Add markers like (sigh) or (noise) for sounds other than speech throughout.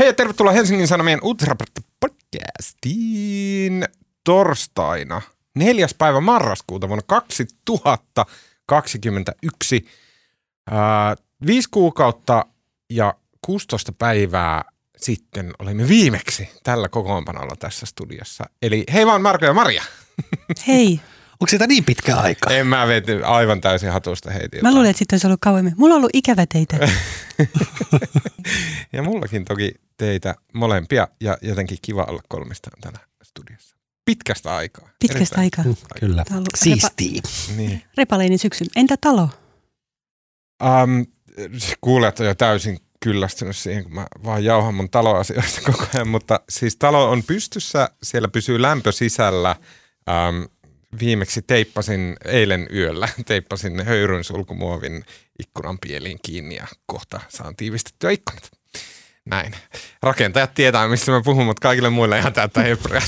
Hei ja tervetuloa Helsingin Sanomien Ultrapodcastiin torstaina 4. päivä marraskuuta vuonna 2021. Ää, viisi kuukautta ja 16 päivää sitten olimme viimeksi tällä kokoonpanolla tässä studiossa. Eli hei vaan Marko ja Maria. Hei. (laughs) Onko sitä niin pitkä aika? En mä vety aivan täysin hatusta heiti. Mä luulen, että sitten olisi ollut kauemmin. Mulla on ollut ikävä teitä. (laughs) ja mullakin toki teitä molempia ja jotenkin kiva olla kolmistaan täällä studiossa. Pitkästä aikaa. Pitkästä Erittäin aikaa. pitkästä Kyllä. Siistii. Niin. Repaleinen syksy. Entä talo? Um, kuulijat on jo täysin kyllästynyt siihen, kun mä vaan jauhan mun taloasioista koko ajan, mutta siis talo on pystyssä, siellä pysyy lämpö sisällä. Um, viimeksi teippasin eilen yöllä, (laughs) teippasin höyryn sulkumuovin ikkunan pieliin kiinni ja kohta saan tiivistettyä ikkunat. Näin. Rakentajat tietää, mistä mä puhun, mutta kaikille muille ihan täyttä hebreaa,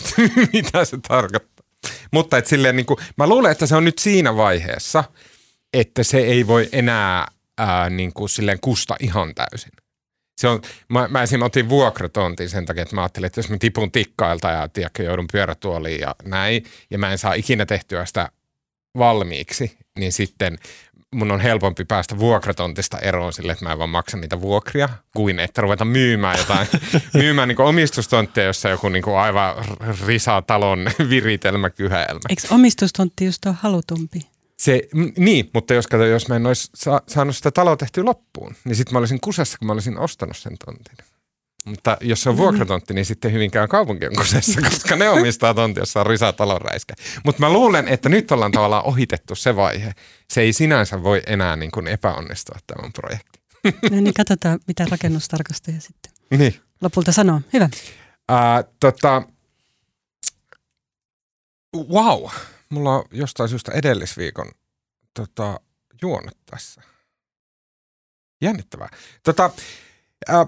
mitä se tarkoittaa. Mutta et silleen, niin kuin, mä luulen, että se on nyt siinä vaiheessa, että se ei voi enää ää, niin kuin silleen kusta ihan täysin. Se on, mä, mä esimerkiksi otin vuokratontin sen takia, että mä ajattelin, että jos mä tipun tikkailta ja tiedätkö, joudun pyörätuoliin ja näin, ja mä en saa ikinä tehtyä sitä valmiiksi, niin sitten mun on helpompi päästä vuokratontista eroon sille, että mä en vaan maksa niitä vuokria, kuin että ruveta myymään jotain, (laughs) myymään niin omistustontteja, jossa joku niin aivan risa talon viritelmä kyhäelmä. Eikö omistustontti just ole halutumpi? Se, niin, mutta jos, kato, jos mä en olisi sa- saanut sitä taloa tehtyä loppuun, niin sitten mä olisin kusessa, kun mä olisin ostanut sen tontin. Mutta jos se on vuokratontti, niin sitten Hyvinkään kaupunki on kusessa, (laughs) koska ne omistaa tontti, jossa on Risa talonräiskä. Mutta mä luulen, että nyt ollaan tavallaan ohitettu se vaihe. Se ei sinänsä voi enää niin kuin epäonnistua tämän projekti. (laughs) No niin katsotaan, mitä rakennustarkastaja sitten Niin. lopulta sanoo. Hyvä. Ää, tota, wow, mulla on jostain syystä edellisviikon tota, juonut tässä. Jännittävää. Tota, ää,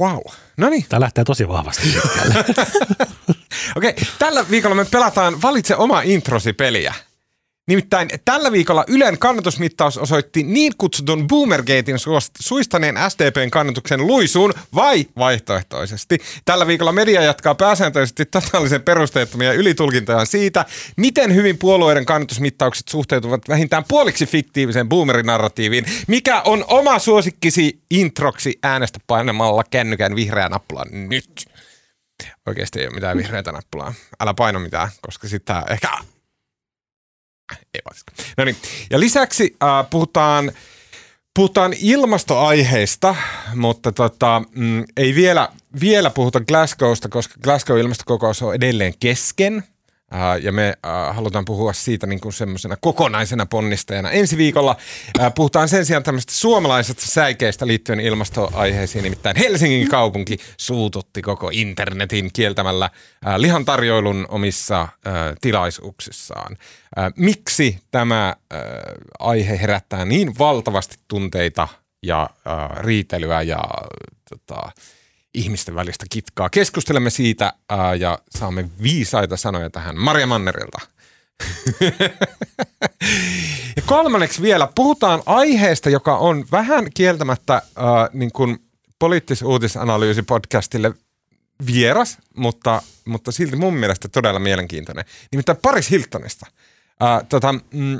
wow, no niin. Tämä lähtee tosi vahvasti. (laughs) Okei, tällä viikolla me pelataan Valitse oma introsi peliä. Nimittäin tällä viikolla Ylen kannatusmittaus osoitti niin kutsutun Boomergatein suistaneen SDPn kannatuksen luisuun vai vaihtoehtoisesti. Tällä viikolla media jatkaa pääsääntöisesti totaalisen perusteettomia ylitulkintoja siitä, miten hyvin puolueiden kannatusmittaukset suhteutuvat vähintään puoliksi fiktiiviseen boomerinarratiiviin, mikä on oma suosikkisi introksi äänestä painamalla kännykän vihreää nappulaa nyt. Oikeasti ei ole mitään vihreätä nappulaa. Älä paino mitään, koska sitä ehkä... Ei. No niin. Ja lisäksi äh, puhutaan, puhutaan ilmastoaiheista, mutta tota, mm, ei vielä, vielä puhuta Glasgowsta, koska Glasgow ilmastokokous on edelleen kesken. Uh, ja me uh, halutaan puhua siitä niin kuin semmoisena kokonaisena ponnistajana. Ensi viikolla uh, puhutaan sen sijaan tämmöistä suomalaisesta säikeistä liittyen ilmastoaiheisiin. Nimittäin Helsingin kaupunki suututti koko internetin kieltämällä lihan tarjoilun omissa tilaisuuksissaan. Miksi tämä aihe herättää niin valtavasti tunteita ja riitelyä ja tota, ihmisten välistä kitkaa. Keskustelemme siitä ää, ja saamme viisaita sanoja tähän Maria Mannerilta. (laughs) ja kolmanneksi vielä puhutaan aiheesta, joka on vähän kieltämättä ää, niin kuin poliittis-uutisanalyysi-podcastille vieras, mutta, mutta silti mun mielestä todella mielenkiintoinen. Nimittäin Paris Hiltonista. Ää, tota, mm,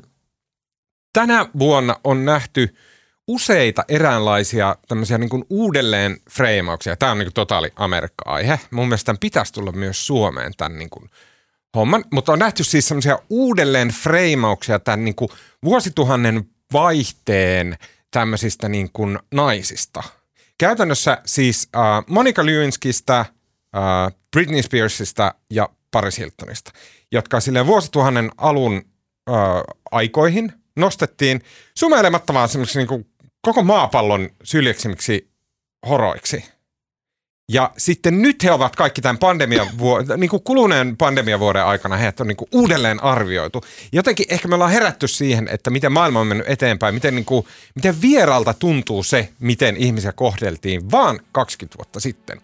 tänä vuonna on nähty useita eräänlaisia tämmöisiä niin kuin uudelleen freimauksia. Tämä on niin kuin totaali Amerikka-aihe. Mun mielestä tämän pitäisi tulla myös Suomeen tämän niin kuin homman. Mutta on nähty siis semmoisia uudelleen freimauksia tämän niin kuin vuosituhannen vaihteen tämmöisistä niin kuin naisista. Käytännössä siis äh, Monica Lewinskistä, äh, Britney Spearsista ja Paris Hiltonista, jotka silleen vuosituhannen alun äh, aikoihin nostettiin sumeilematta vaan semmoisiksi niin koko maapallon syljeksimiksi horoiksi. Ja sitten nyt he ovat kaikki tämän pandemian vuo- niin kuin kuluneen pandemiavuoden aikana heidät on niin kuin uudelleen arvioitu. Jotenkin ehkä me ollaan herätty siihen, että miten maailma on mennyt eteenpäin, miten, niin kuin, miten vieralta tuntuu se, miten ihmisiä kohdeltiin vaan 20 vuotta sitten.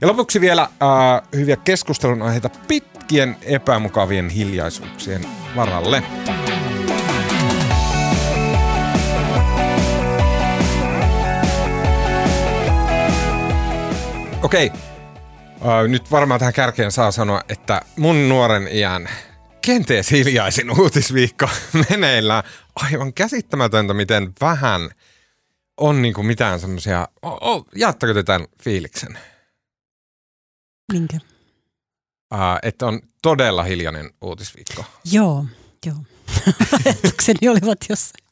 Ja lopuksi vielä äh, hyviä keskustelun aiheita pitkien epämukavien hiljaisuuksien varalle. Okei, okay. nyt varmaan tähän kärkeen saa sanoa, että mun nuoren iän kenties hiljaisin uutisviikko (laughs) meneillään. Aivan käsittämätöntä, miten vähän on niinku mitään semmoisia... Jaattako te tämän fiiliksen? Minkä? Uh, että on todella hiljainen uutisviikko. Joo, joo. (laughs) Ajatukseni olivat jossain.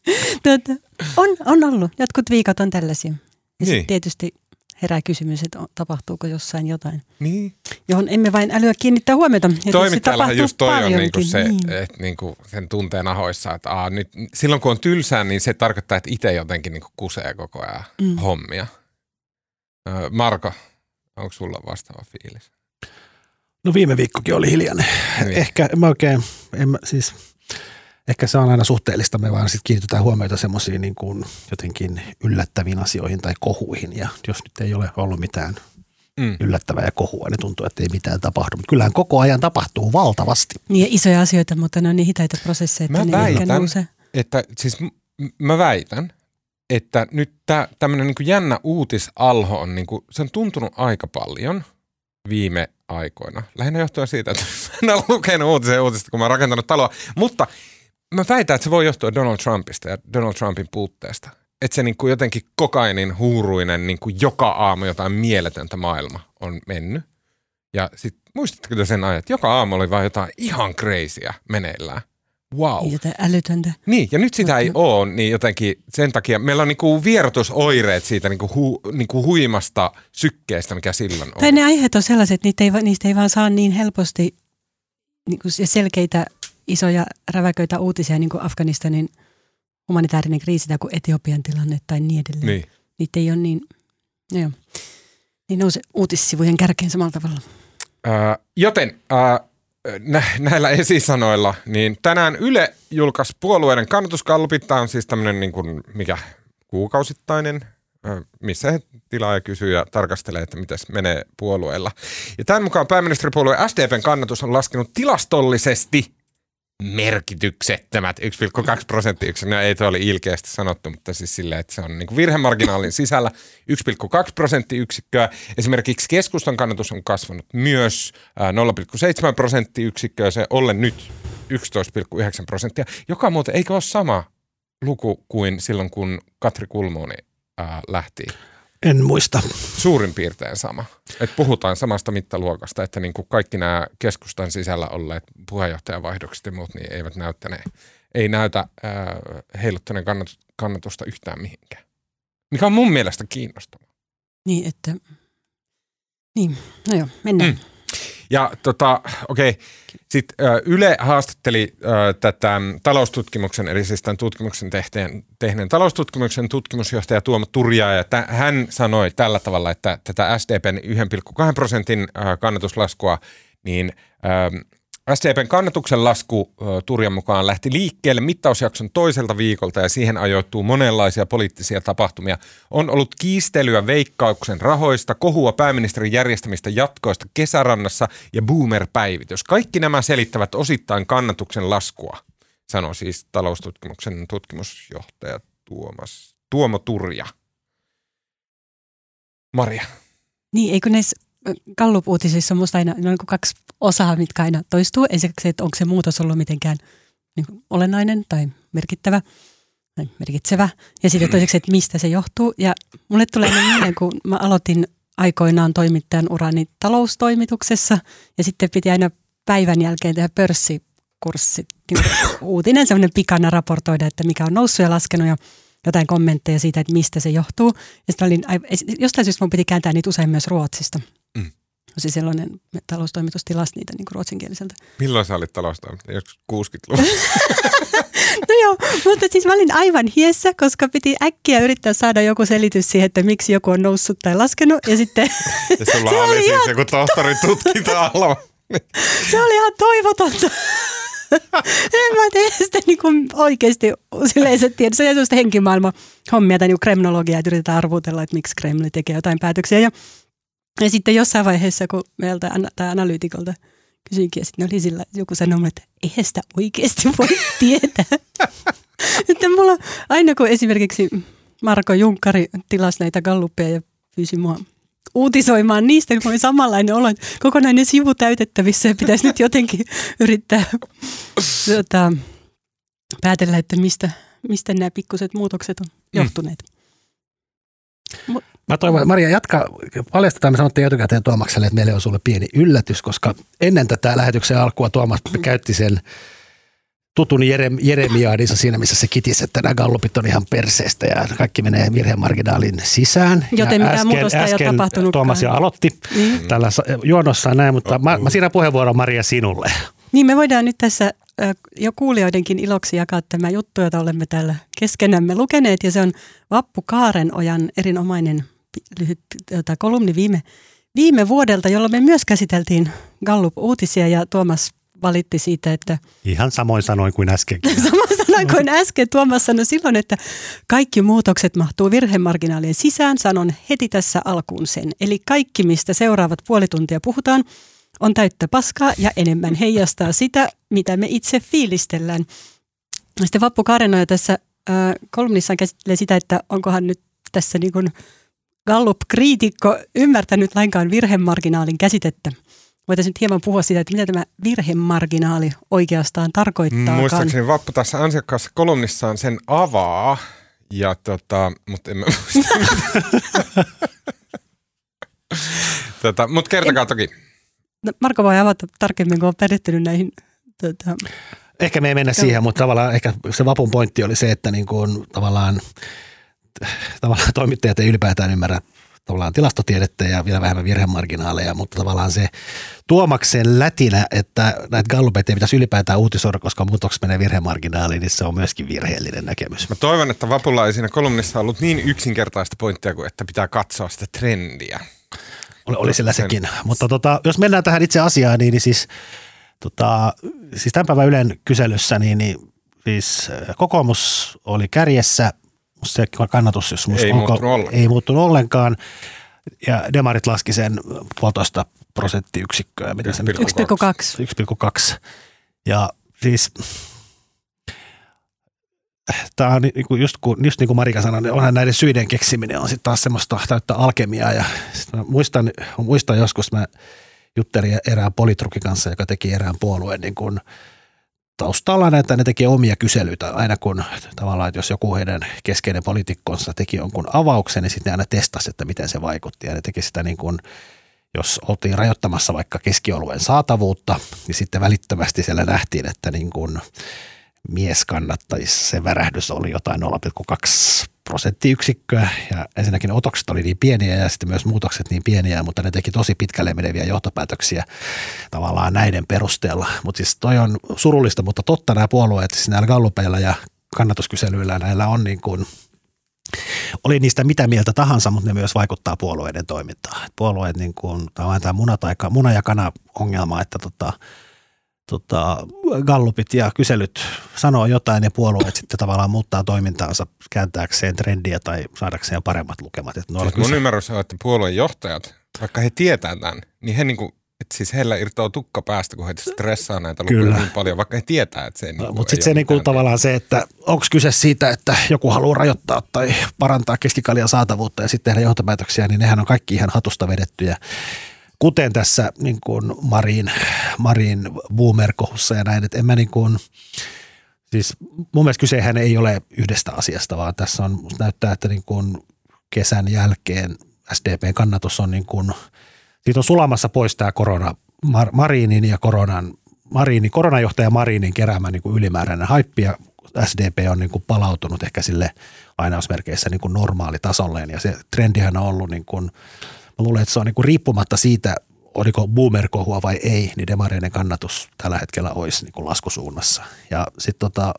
Tuota, on, on ollut. Jotkut viikot on tällaisia. Ja niin. tietysti herää kysymys, että tapahtuuko jossain jotain, niin. johon emme vain älyä kiinnittää huomiota. Toimittajallahan just toi on niinku se, niin. että niinku sen tunteen ahoissa, että aa, nyt, silloin kun on tylsää, niin se tarkoittaa, että itse jotenkin niinku kusee koko ajan mm. hommia. Marko, onko sulla vastaava fiilis? No viime viikkokin oli hiljainen. Niin. Ehkä mä oikein, en mä, siis ehkä se on aina suhteellista, me vaan sitten kiinnitetään huomiota semmoisiin niin kuin jotenkin yllättäviin asioihin tai kohuihin ja jos nyt ei ole ollut mitään mm. yllättävää ja kohua, niin tuntuu, että ei mitään tapahdu. Mutta kyllähän koko ajan tapahtuu valtavasti. Niin ja isoja asioita, mutta ne on niin hitaita prosesseja, että mä ne väitän, että siis mä väitän, että nyt tämmöinen niin jännä uutisalho on, niin kuin, se on tuntunut aika paljon viime aikoina. Lähinnä johtuen siitä, että (laughs) en ole lukenut uutisia uutista, kun mä oon rakentanut taloa. Mutta mä väitän, että se voi johtua Donald Trumpista ja Donald Trumpin puutteesta. Että se niin kuin jotenkin kokainin huuruinen niin kuin joka aamu jotain mieletöntä maailma on mennyt. Ja sitten muistatteko te sen ajan, että joka aamu oli vain jotain ihan crazyä meneillään. Wow. Jotain älytöntä. Niin, ja nyt sitä ei ole, niin jotenkin sen takia meillä on niinku vierotusoireet siitä niinku hu, niinku huimasta sykkeestä, mikä silloin on. Tai ne aiheet on sellaiset, että niitä ei, niistä ei vaan saa niin helposti niinku selkeitä isoja räväköitä uutisia, niin kuin Afganistanin humanitaarinen kriisi tai kuin Etiopian tilanne tai niin edelleen. Niin. Niitä ei ole niin, no joo, niin nouse uutissivujen kärkeen samalla tavalla. Äh, joten äh, nä- näillä esisanoilla, niin tänään Yle julkaisi puolueiden kannatuskallupit. Tämä on siis tämmöinen niin kuin, mikä kuukausittainen, missä he tilaa ja kysyy ja tarkastelee, että miten menee puolueella. Ja tämän mukaan pääministeripuolue SDPn kannatus on laskenut tilastollisesti merkityksettömät 1,2 prosenttiyksikköä. No ei tuo oli ilkeästi sanottu, mutta siis silleen, että se on niin virhemarginaalin sisällä 1,2 prosenttiyksikköä. Esimerkiksi keskustan kannatus on kasvanut myös 0,7 prosenttiyksikköä, se ollen nyt 11,9 prosenttia, joka muuten eikö ole sama luku kuin silloin, kun Katri Kulmoni lähti en muista. Suurin piirtein sama. Et puhutaan samasta mittaluokasta, että niin kuin kaikki nämä keskustan sisällä olleet puheenjohtajavaihdokset ja muut niin eivät näyttäneet, ei näytä äh, heiluttaneen kannatusta yhtään mihinkään. Mikä on mun mielestä kiinnostavaa. Niin, että... Niin, no joo, mennään. Mm. Ja tota, okei, okay. sitten Yle haastatteli tätä taloustutkimuksen, eli siis tämän tutkimuksen tehteen, tehneen taloustutkimuksen tutkimusjohtaja Tuomo Turjaa, ja t- hän sanoi tällä tavalla, että tätä SDPn 1,2 prosentin kannatuslaskua, niin SDPn kannatuksen lasku Turjan mukaan lähti liikkeelle mittausjakson toiselta viikolta ja siihen ajoittuu monenlaisia poliittisia tapahtumia. On ollut kiistelyä veikkauksen rahoista, kohua pääministerin järjestämistä jatkoista kesärannassa ja boomer-päivitys. Kaikki nämä selittävät osittain kannatuksen laskua, sanoi siis taloustutkimuksen tutkimusjohtaja Tuomas, Tuomo Turja. Maria. Niin, eikö näissä Gallup-uutisissa on musta aina on niin kaksi osaa, mitkä aina toistuu. Ensiksi se, että onko se muutos ollut mitenkään niin kuin olennainen tai merkittävä tai merkitsevä. Ja sitten toiseksi, että mistä se johtuu. Ja mulle tulee mieleen, kun mä aloitin aikoinaan toimittajan urani taloustoimituksessa ja sitten piti aina päivän jälkeen tehdä pörssikurssi. Niin uutinen, semmoinen pikana raportoida, että mikä on noussut ja laskenut ja jotain kommentteja siitä, että mistä se johtuu. Ja sitten olin, jostain syystä mun piti kääntää niitä usein myös Ruotsista. Mm. Siis sellainen taloustoimitus tilasi niitä niin ruotsinkieliseltä. Milloin sä olit taloustoimittaja? Joskus 60-luvulla? (laughs) no joo, mutta siis mä olin aivan hiessä, koska piti äkkiä yrittää saada joku selitys siihen, että miksi joku on noussut tai laskenut. Ja sitten... (laughs) ja sulla (laughs) oli, oli siis ihan... joku tohtorin tutkinta alla. se oli ihan toivotonta. en mä tee sitä niin kuin oikeasti yleensä tiedä. Se on sellaista henkimaailman hommia tai niin kremnologiaa, että yritetään arvutella, että miksi Kremli tekee jotain päätöksiä. Ja, ja sitten jossain vaiheessa, kun meiltä tai analyytikolta kysyinkin, ja sitten oli sillä, joku sanoi, että eihän sitä oikeasti voi (laughs) tietää. Sitten mulla aina kun esimerkiksi Marko Junkkari tilasi näitä galluppeja ja pyysi mua uutisoimaan niistä, kun oli samanlainen olo, että kokonainen sivu täytettävissä ja pitäisi nyt jotenkin yrittää tuota, päätellä, että mistä, mistä nämä pikkuset muutokset on johtuneet. Mm. Mä toivon, Maria, jatka, paljastetaan, me sanottiin etukäteen Tuomakselle, että meillä on sulle pieni yllätys, koska ennen tätä lähetyksen alkua Tuomas (clears throat) käytti sen tutun Jerem, Jeremiaadinsa siinä, missä se kitisi, että nämä gallupit on ihan perseestä ja kaikki menee virhemarginaalin sisään. Joten ja mitään muutosta ei ole tapahtunut. Tuomas jo aloitti mm. tällä juonossa näin, mutta mä, mä siinä puheenvuoro Maria sinulle. Niin me voidaan nyt tässä jo kuulijoidenkin iloksi jakaa tämä juttu, jota olemme täällä keskenämme lukeneet ja se on Vappu Kaarenojan erinomainen lyhyt tota, kolumni viime, viime vuodelta, jolloin me myös käsiteltiin Gallup-uutisia ja Tuomas valitti siitä, että... Ihan samoin sanoin kuin äsken. (laughs) samoin sanoin kuin äsken. Tuomas sanoi silloin, että kaikki muutokset mahtuu virhemarginaalien sisään. Sanon heti tässä alkuun sen. Eli kaikki, mistä seuraavat puoli tuntia puhutaan, on täyttä paskaa ja enemmän heijastaa sitä, mitä me itse fiilistellään. Sitten Vappu Karenoja tässä äh, kolumnissaan käsittelee sitä, että onkohan nyt tässä niin kuin Gallup-kriitikko ymmärtänyt lainkaan virhemarginaalin käsitettä. Voitaisiin nyt hieman puhua siitä, että mitä tämä virhemarginaali oikeastaan tarkoittaa. Muistaakseni Vappu tässä ansiokkaassa kolumnissaan sen avaa, ja tota, mutta en mä muista. (laughs) tota, mutta kertokaa en, toki. No Marko voi avata tarkemmin, kun on perehtynyt näihin tota, Ehkä me ei mennä siihen, mutta tavallaan ehkä se vapun pointti oli se, että niin kuin, tavallaan, tavallaan toimittajat ei ylipäätään ymmärrä tavallaan tilastotiedettä ja vielä vähemmän virhemarginaaleja, mutta tavallaan se tuomaksen lätinä, että näitä gallupeita ei pitäisi ylipäätään uutisoida, koska muutoksi menee virhemarginaaliin, niin se on myöskin virheellinen näkemys. Mä toivon, että Vapulla ei siinä kolumnissa ollut niin yksinkertaista pointtia kuin, että pitää katsoa sitä trendiä. Oli, oli sillä sekin. Mutta tota, jos mennään tähän itse asiaan, niin, niin siis, tota, siis tämän päivän Ylen kyselyssä, niin, niin siis kokoomus oli kärjessä, se kannatus, jos ei, onko, muuttunut ollenkaan. ei muuttunut ollenkaan. Ja demarit laski sen puolitoista prosenttiyksikköä. 1,2. 1,2. Ja siis tämä on niin kuin just, kun, just niin kuin Marika sanoi, niin onhan näiden syiden keksiminen on sitten taas semmoista täyttä alkemiaa. Ja mä muistan, muistan joskus, mä juttelin erään politrukin kanssa, joka teki erään puolueen niin kuin taustalla näitä, ne teki omia kyselyitä aina kun tavallaan, että jos joku heidän keskeinen poliitikkonsa teki jonkun avauksen, niin sitten ne aina testasi, että miten se vaikutti. Ja ne teki sitä niin kuin, jos oltiin rajoittamassa vaikka keskioluen saatavuutta, niin sitten välittömästi siellä nähtiin, että niin kuin mies kannattaisi, se värähdys oli jotain 0,2 prosenttiyksikköä ja ensinnäkin otokset oli niin pieniä ja sitten myös muutokset niin pieniä, mutta ne teki tosi pitkälle meneviä johtopäätöksiä tavallaan näiden perusteella. Mutta siis toi on surullista, mutta totta nämä puolueet siis näillä gallupeilla ja kannatuskyselyillä näillä on niin kuin oli niistä mitä mieltä tahansa, mutta ne myös vaikuttaa puolueiden toimintaan. Puolueet niin kuin, tämä muna, tai, muna ja kana ongelma, että tota, tota, gallupit ja kyselyt sanoo jotain ja puolueet sitten tavallaan muuttaa toimintaansa kääntääkseen trendiä tai saadakseen paremmat lukemat. Että siis mun ymmärrys on, että puolueen johtajat, vaikka he tietää tämän, niin he niinku että siis heillä irtoaa tukka päästä, kun he stressaa näitä lukuja Kyllä. niin paljon, vaikka he tietää, että se ei no, Mutta sitten se niinku tavallaan se, että onko kyse siitä, että joku haluaa rajoittaa tai parantaa keskikaljan saatavuutta ja sitten tehdä johtopäätöksiä, niin nehän on kaikki ihan hatusta vedettyjä kuten tässä niin kuin Marin, Marin boomerkohussa ja näin, että en mä niin kuin, siis mun mielestä kysehän ei ole yhdestä asiasta, vaan tässä on, näyttää, että niin kuin kesän jälkeen SDPn kannatus on niin kuin, siitä on sulamassa pois tämä korona, Mar, Marinin ja koronan, Marinin, koronajohtaja Marinin keräämä niin kuin ylimääräinen haippi ja SDP on niin kuin palautunut ehkä sille lainausmerkeissä niin kuin normaalitasolleen ja se trendihän on ollut niin kuin Mä luulen, että se on niin kuin riippumatta siitä, oliko boomer-kohua vai ei, niin demareiden kannatus tällä hetkellä olisi niin kuin laskusuunnassa. Ja sitten tota,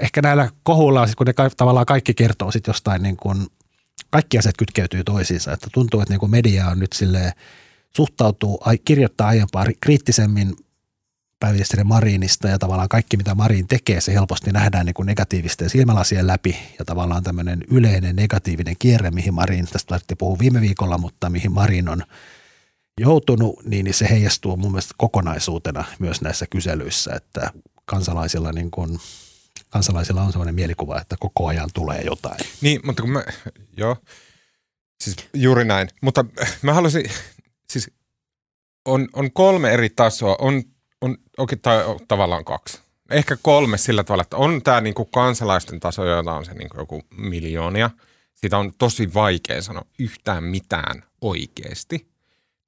ehkä näillä kohuilla, kun ne ka- tavallaan kaikki kertoo sitten jostain, niin kuin, kaikki asiat kytkeytyy toisiinsa, että tuntuu, että niin kuin media on nyt silleen, suhtautuu, kirjoittaa aiempaa kriittisemmin pääministeri Marinista ja tavallaan kaikki, mitä Marin tekee, se helposti nähdään niin kuin negatiivisten silmälasien läpi ja tavallaan tämmöinen yleinen negatiivinen kierre, mihin Marin, tästä lähti puhua viime viikolla, mutta mihin Marin on joutunut, niin se heijastuu mun mielestä kokonaisuutena myös näissä kyselyissä, että kansalaisilla niin kuin, kansalaisilla on sellainen mielikuva, että koko ajan tulee jotain. Niin, mutta kun mä, joo, Siis juuri näin. Mutta mä haluaisin, siis on, on kolme eri tasoa. On, on oikein, tai tavallaan kaksi. Ehkä kolme sillä tavalla, että on tämä niinku kansalaisten taso, jota on se niinku joku miljoonia. Siitä on tosi vaikea sanoa yhtään mitään oikeasti.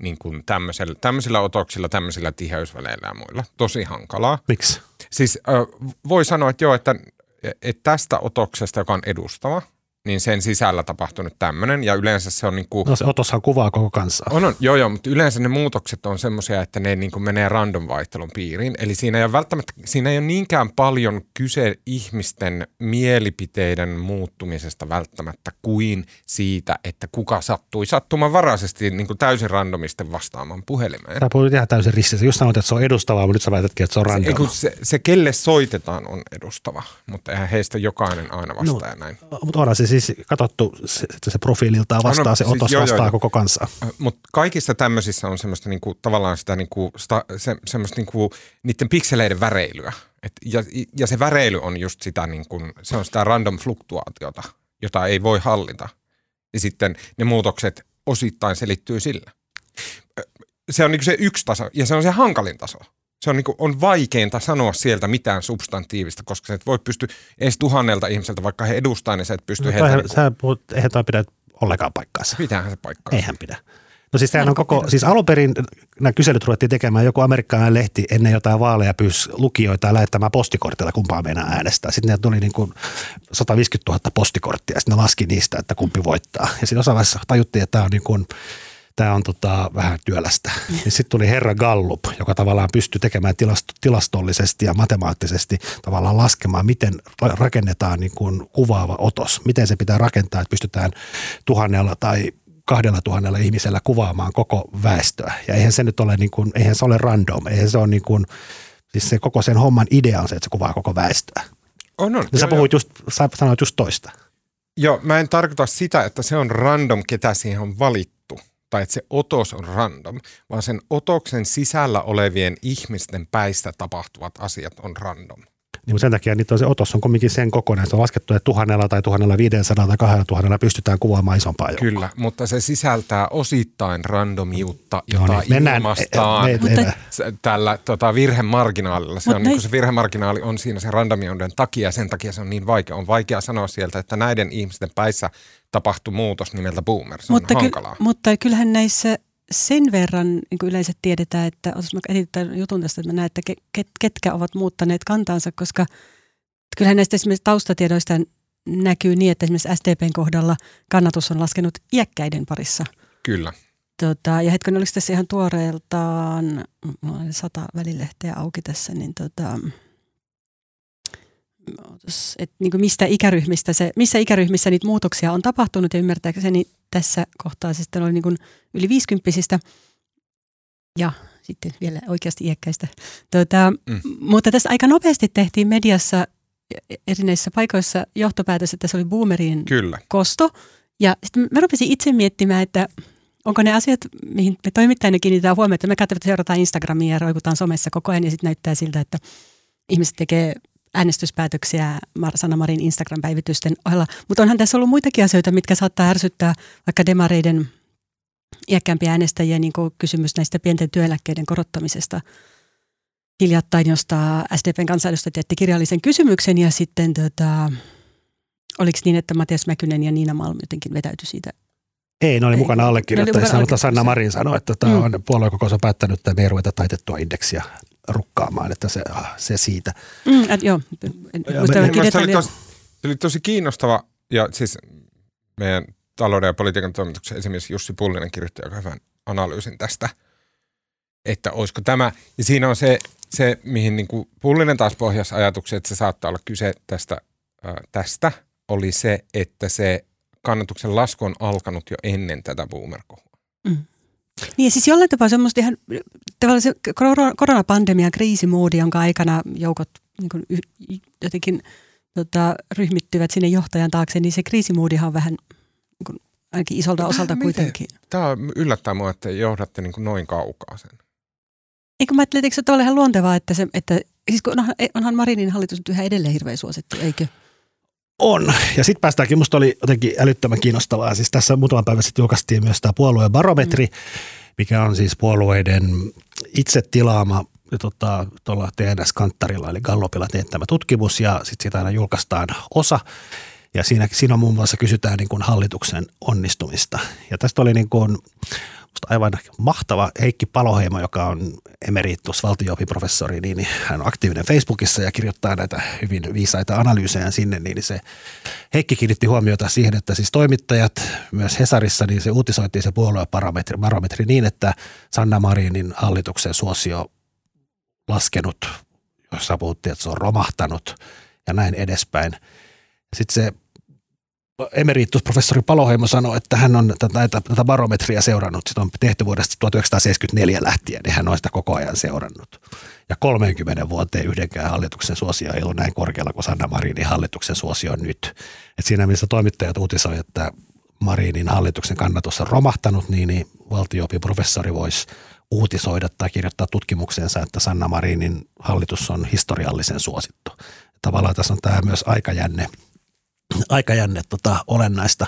Niin kuin tämmöisillä, tämmöisillä otoksilla, tämmöisillä tiheysväleillä ja muilla. Tosi hankalaa. Miksi? Siis äh, voi sanoa, että joo, että, että tästä otoksesta, joka on edustava – niin sen sisällä tapahtunut tämmöinen. Ja yleensä se on niin kuin, No se otoshan kuvaa koko kansaa. on, on, joo, joo, mutta yleensä ne muutokset on semmoisia, että ne niin kuin menee random vaihtelun piiriin. Eli siinä ei ole välttämättä, siinä ei ole niinkään paljon kyse ihmisten mielipiteiden muuttumisesta välttämättä kuin siitä, että kuka sattui sattumanvaraisesti niin kuin täysin randomisten vastaamaan puhelimeen. Tämä puhut ihan täysin ristissä. Just sanoit, että se on edustavaa, mutta nyt sä väitätkin, että se on random. kun se, se, kelle soitetaan, on edustava, mutta eihän heistä jokainen aina vastaa no. näin. Mutta onhan se siis katsottu, se, että se profiililtaan vastaa, No, no, se siis otos joo, joo, vastaa joo. koko kansaa. Mutta kaikissa tämmöisissä on semmoista niinku, tavallaan sitä niinku, sta, se, semmoista niinku, niiden pikseleiden väreilyä. Et, ja, ja se väreily on just sitä, niinku, se on sitä random fluktuaatiota, jota ei voi hallita. Ja sitten ne muutokset osittain selittyy sillä. Se on niinku se yksi taso ja se on se hankalin taso. Se on, niinku, on vaikeinta sanoa sieltä mitään substantiivista, koska sä et voi pysty edes tuhannelta ihmiseltä, vaikka he edustaa, niin sä et pysty No, heitä... toihan, Niinku, sä puhut, eihän toi pidä ollenkaan paikkaansa. pitäähän se paikkaa. Eihän pidä. No siis on koko, siis alun perin nämä kyselyt ruvettiin tekemään, joku amerikkalainen lehti ennen jotain vaaleja pyysi lukijoita lähettämään postikortilla, kumpaa meinaa äänestää. Sitten ne tuli niin kuin 150 000 postikorttia ja sitten ne laski niistä, että kumpi voittaa. Ja siinä osassa tajuttiin, että tämä on niin kuin, tämä on tota, vähän työlästä. Ja sitten tuli herra Gallup, joka tavallaan pystyi tekemään tilasto, tilastollisesti ja matemaattisesti tavallaan laskemaan, miten ra- rakennetaan niin kuin kuvaava otos. Miten se pitää rakentaa, että pystytään tuhannella tai kahdella tuhannella ihmisellä kuvaamaan koko väestöä. Ja eihän se nyt ole, niin kuin, eihän se ole random, eihän se ole niin kuin, siis se koko sen homman idea on se, että se kuvaa koko väestöä. On, on. Ja sä puhuit just, sä sanoit just toista. Joo, mä en tarkoita sitä, että se on random, ketä siihen on valittu, tai että se otos on random, vaan sen otoksen sisällä olevien ihmisten päistä tapahtuvat asiat on random. Niin sen takia niitä on se otos on kumminkin sen kokoinen. Se on laskettu, että tuhannella tai tuhannella viidensadalla tai kahdella tuhannella pystytään kuvaamaan isompaa joukkoa. Kyllä, mutta se sisältää osittain randomiutta, Joo, jota niin, mennään- ilmastaan me- Mutta- me- s- tällä tota, virhemarginaalilla. Se, on, niin se virhemarginaali on siinä sen randomiuden takia ja sen takia se on niin vaikea. On vaikea sanoa sieltä, että näiden ihmisten päissä tapahtui muutos nimeltä boomer. Se mutta, on ky- hankalaa. mutta kyllähän näissä sen verran niin kuin yleensä tiedetään, että jos mä jutun tästä, että mä näen, että ke, ket, ketkä ovat muuttaneet kantansa, koska kyllähän näistä esimerkiksi taustatiedoista näkyy niin, että esimerkiksi SDPn kohdalla kannatus on laskenut iäkkäiden parissa. Kyllä. Tota, ja hetken, oliko tässä ihan tuoreeltaan, mulla on sata välilehteä auki tässä, niin tota, ootas, et niin kuin mistä ikäryhmistä se, missä ikäryhmissä niitä muutoksia on tapahtunut ja ymmärtääkseni tässä kohtaa se sitten oli niin kuin yli 50 ja sitten vielä oikeasti iäkkäistä. Tota, Mm. Mutta tässä aika nopeasti tehtiin mediassa erinäisissä paikoissa johtopäätös, että se oli boomerien Kyllä. kosto. Ja sitten mä rupesin itse miettimään, että onko ne asiat, mihin me toimittajina kiinnitetään huomiota. Me katsotaan, seurataan Instagramia ja roikutaan somessa koko ajan ja sitten näyttää siltä, että ihmiset tekee äänestyspäätöksiä Sanna Marin Instagram-päivitysten ohella. Mutta onhan tässä ollut muitakin asioita, mitkä saattaa ärsyttää vaikka demareiden iäkkäämpiä äänestäjiä, niin kuin kysymys näistä pienten työeläkkeiden korottamisesta. Hiljattain, josta SDPn kansanedustajat jätti kirjallisen kysymyksen ja sitten tota, oliko niin, että Matias Mäkynen ja Niina Malm jotenkin vetäytyi siitä? Ei, ne oli Ei. mukana allekirjoittajissa, mutta Sanna. Marin sanoi, että tämä Mm. on puoluekokous on päättänyt, että me ei ruveta taitettua indeksiä rukkaamaan, että se, ah, se siitä. Mm, et, joo, en Ja muista me- kaikki Mielestäni se, oli tosi, se oli tosi kiinnostava ja siis meidän talouden ja politiikan toimituksen esimies Jussi Pullinen kirjoitti aika hyvän analyysin tästä, että olisiko tämä, ja siinä on se, se mihin niin kuin Pullinen taas pohjasi ajatuksen, että se saattaa olla kyse tästä, äh, tästä, oli se, että se kannatuksen lasku on alkanut jo ennen tätä boomerkohua. Niin siis jollain tapaa semmoista ihan, tavallaan se korona- koronapandemian kriisimoodi, jonka aikana joukot niin kuin, jotenkin tota, ryhmittyvät sinne johtajan taakse, niin se kriisimoodihan on vähän niin kuin, ainakin isolta No osalta vähän kuitenkin. Tämä yllättää minua, että johdatte niin kuin noin kaukaa sen. Eikö mä ajattelin, että se ole tavallaan ihan luontevaa, että, se, että siis kun onhan, onhan Marinin hallitus nyt yhä edelleen hirveän suosittu, eikö? On. Ja sitten päästäänkin, musta oli jotenkin älyttömän kiinnostavaa. Siis tässä muutaman päivän sitten julkaistiin myös tämä puolueen barometri, mm. mikä on siis puolueiden itse tilaama tota, tuolla TNS-kanttarilla eli Gallopilla teettämä tutkimus ja sitten siitä aina julkaistaan osa. Ja siinä, siinä muun muassa kysytään niin kuin hallituksen onnistumista. Ja tästä oli niin kuin, aivan mahtava Heikki Paloheimo, joka on emeritus valtio-oppiprofessori, niin hän on aktiivinen Facebookissa ja kirjoittaa näitä hyvin viisaita analyysejä sinne, niin se Heikki kiinnitti huomiota siihen, että siis toimittajat myös Hesarissa, niin se uutisoitiin se puoluebarometri niin, että Sanna Marinin hallituksen suosio laskenut, jossa puhuttiin, että se on romahtanut ja näin edespäin. Sitten se emeritusprofessori Paloheimo sanoi, että hän on tätä, tätä barometria seurannut, sitä on tehty vuodesta 1974 lähtien, niin hän on sitä koko ajan seurannut. Ja 30 vuoteen yhdenkään hallituksen suosio ei ollut näin korkealla kuin Sanna Marinin hallituksen suosio nyt. Et siinä missä toimittajat uutisoi, että Marinin hallituksen kannatus on romahtanut, niin, niin valtio-professori voisi uutisoida tai kirjoittaa tutkimuksensa, että Sanna Marinin hallitus on historiallisen suosittu. Tavallaan tässä on tämä myös aikajänne – (clears throat) aikajänne tota, olennaista.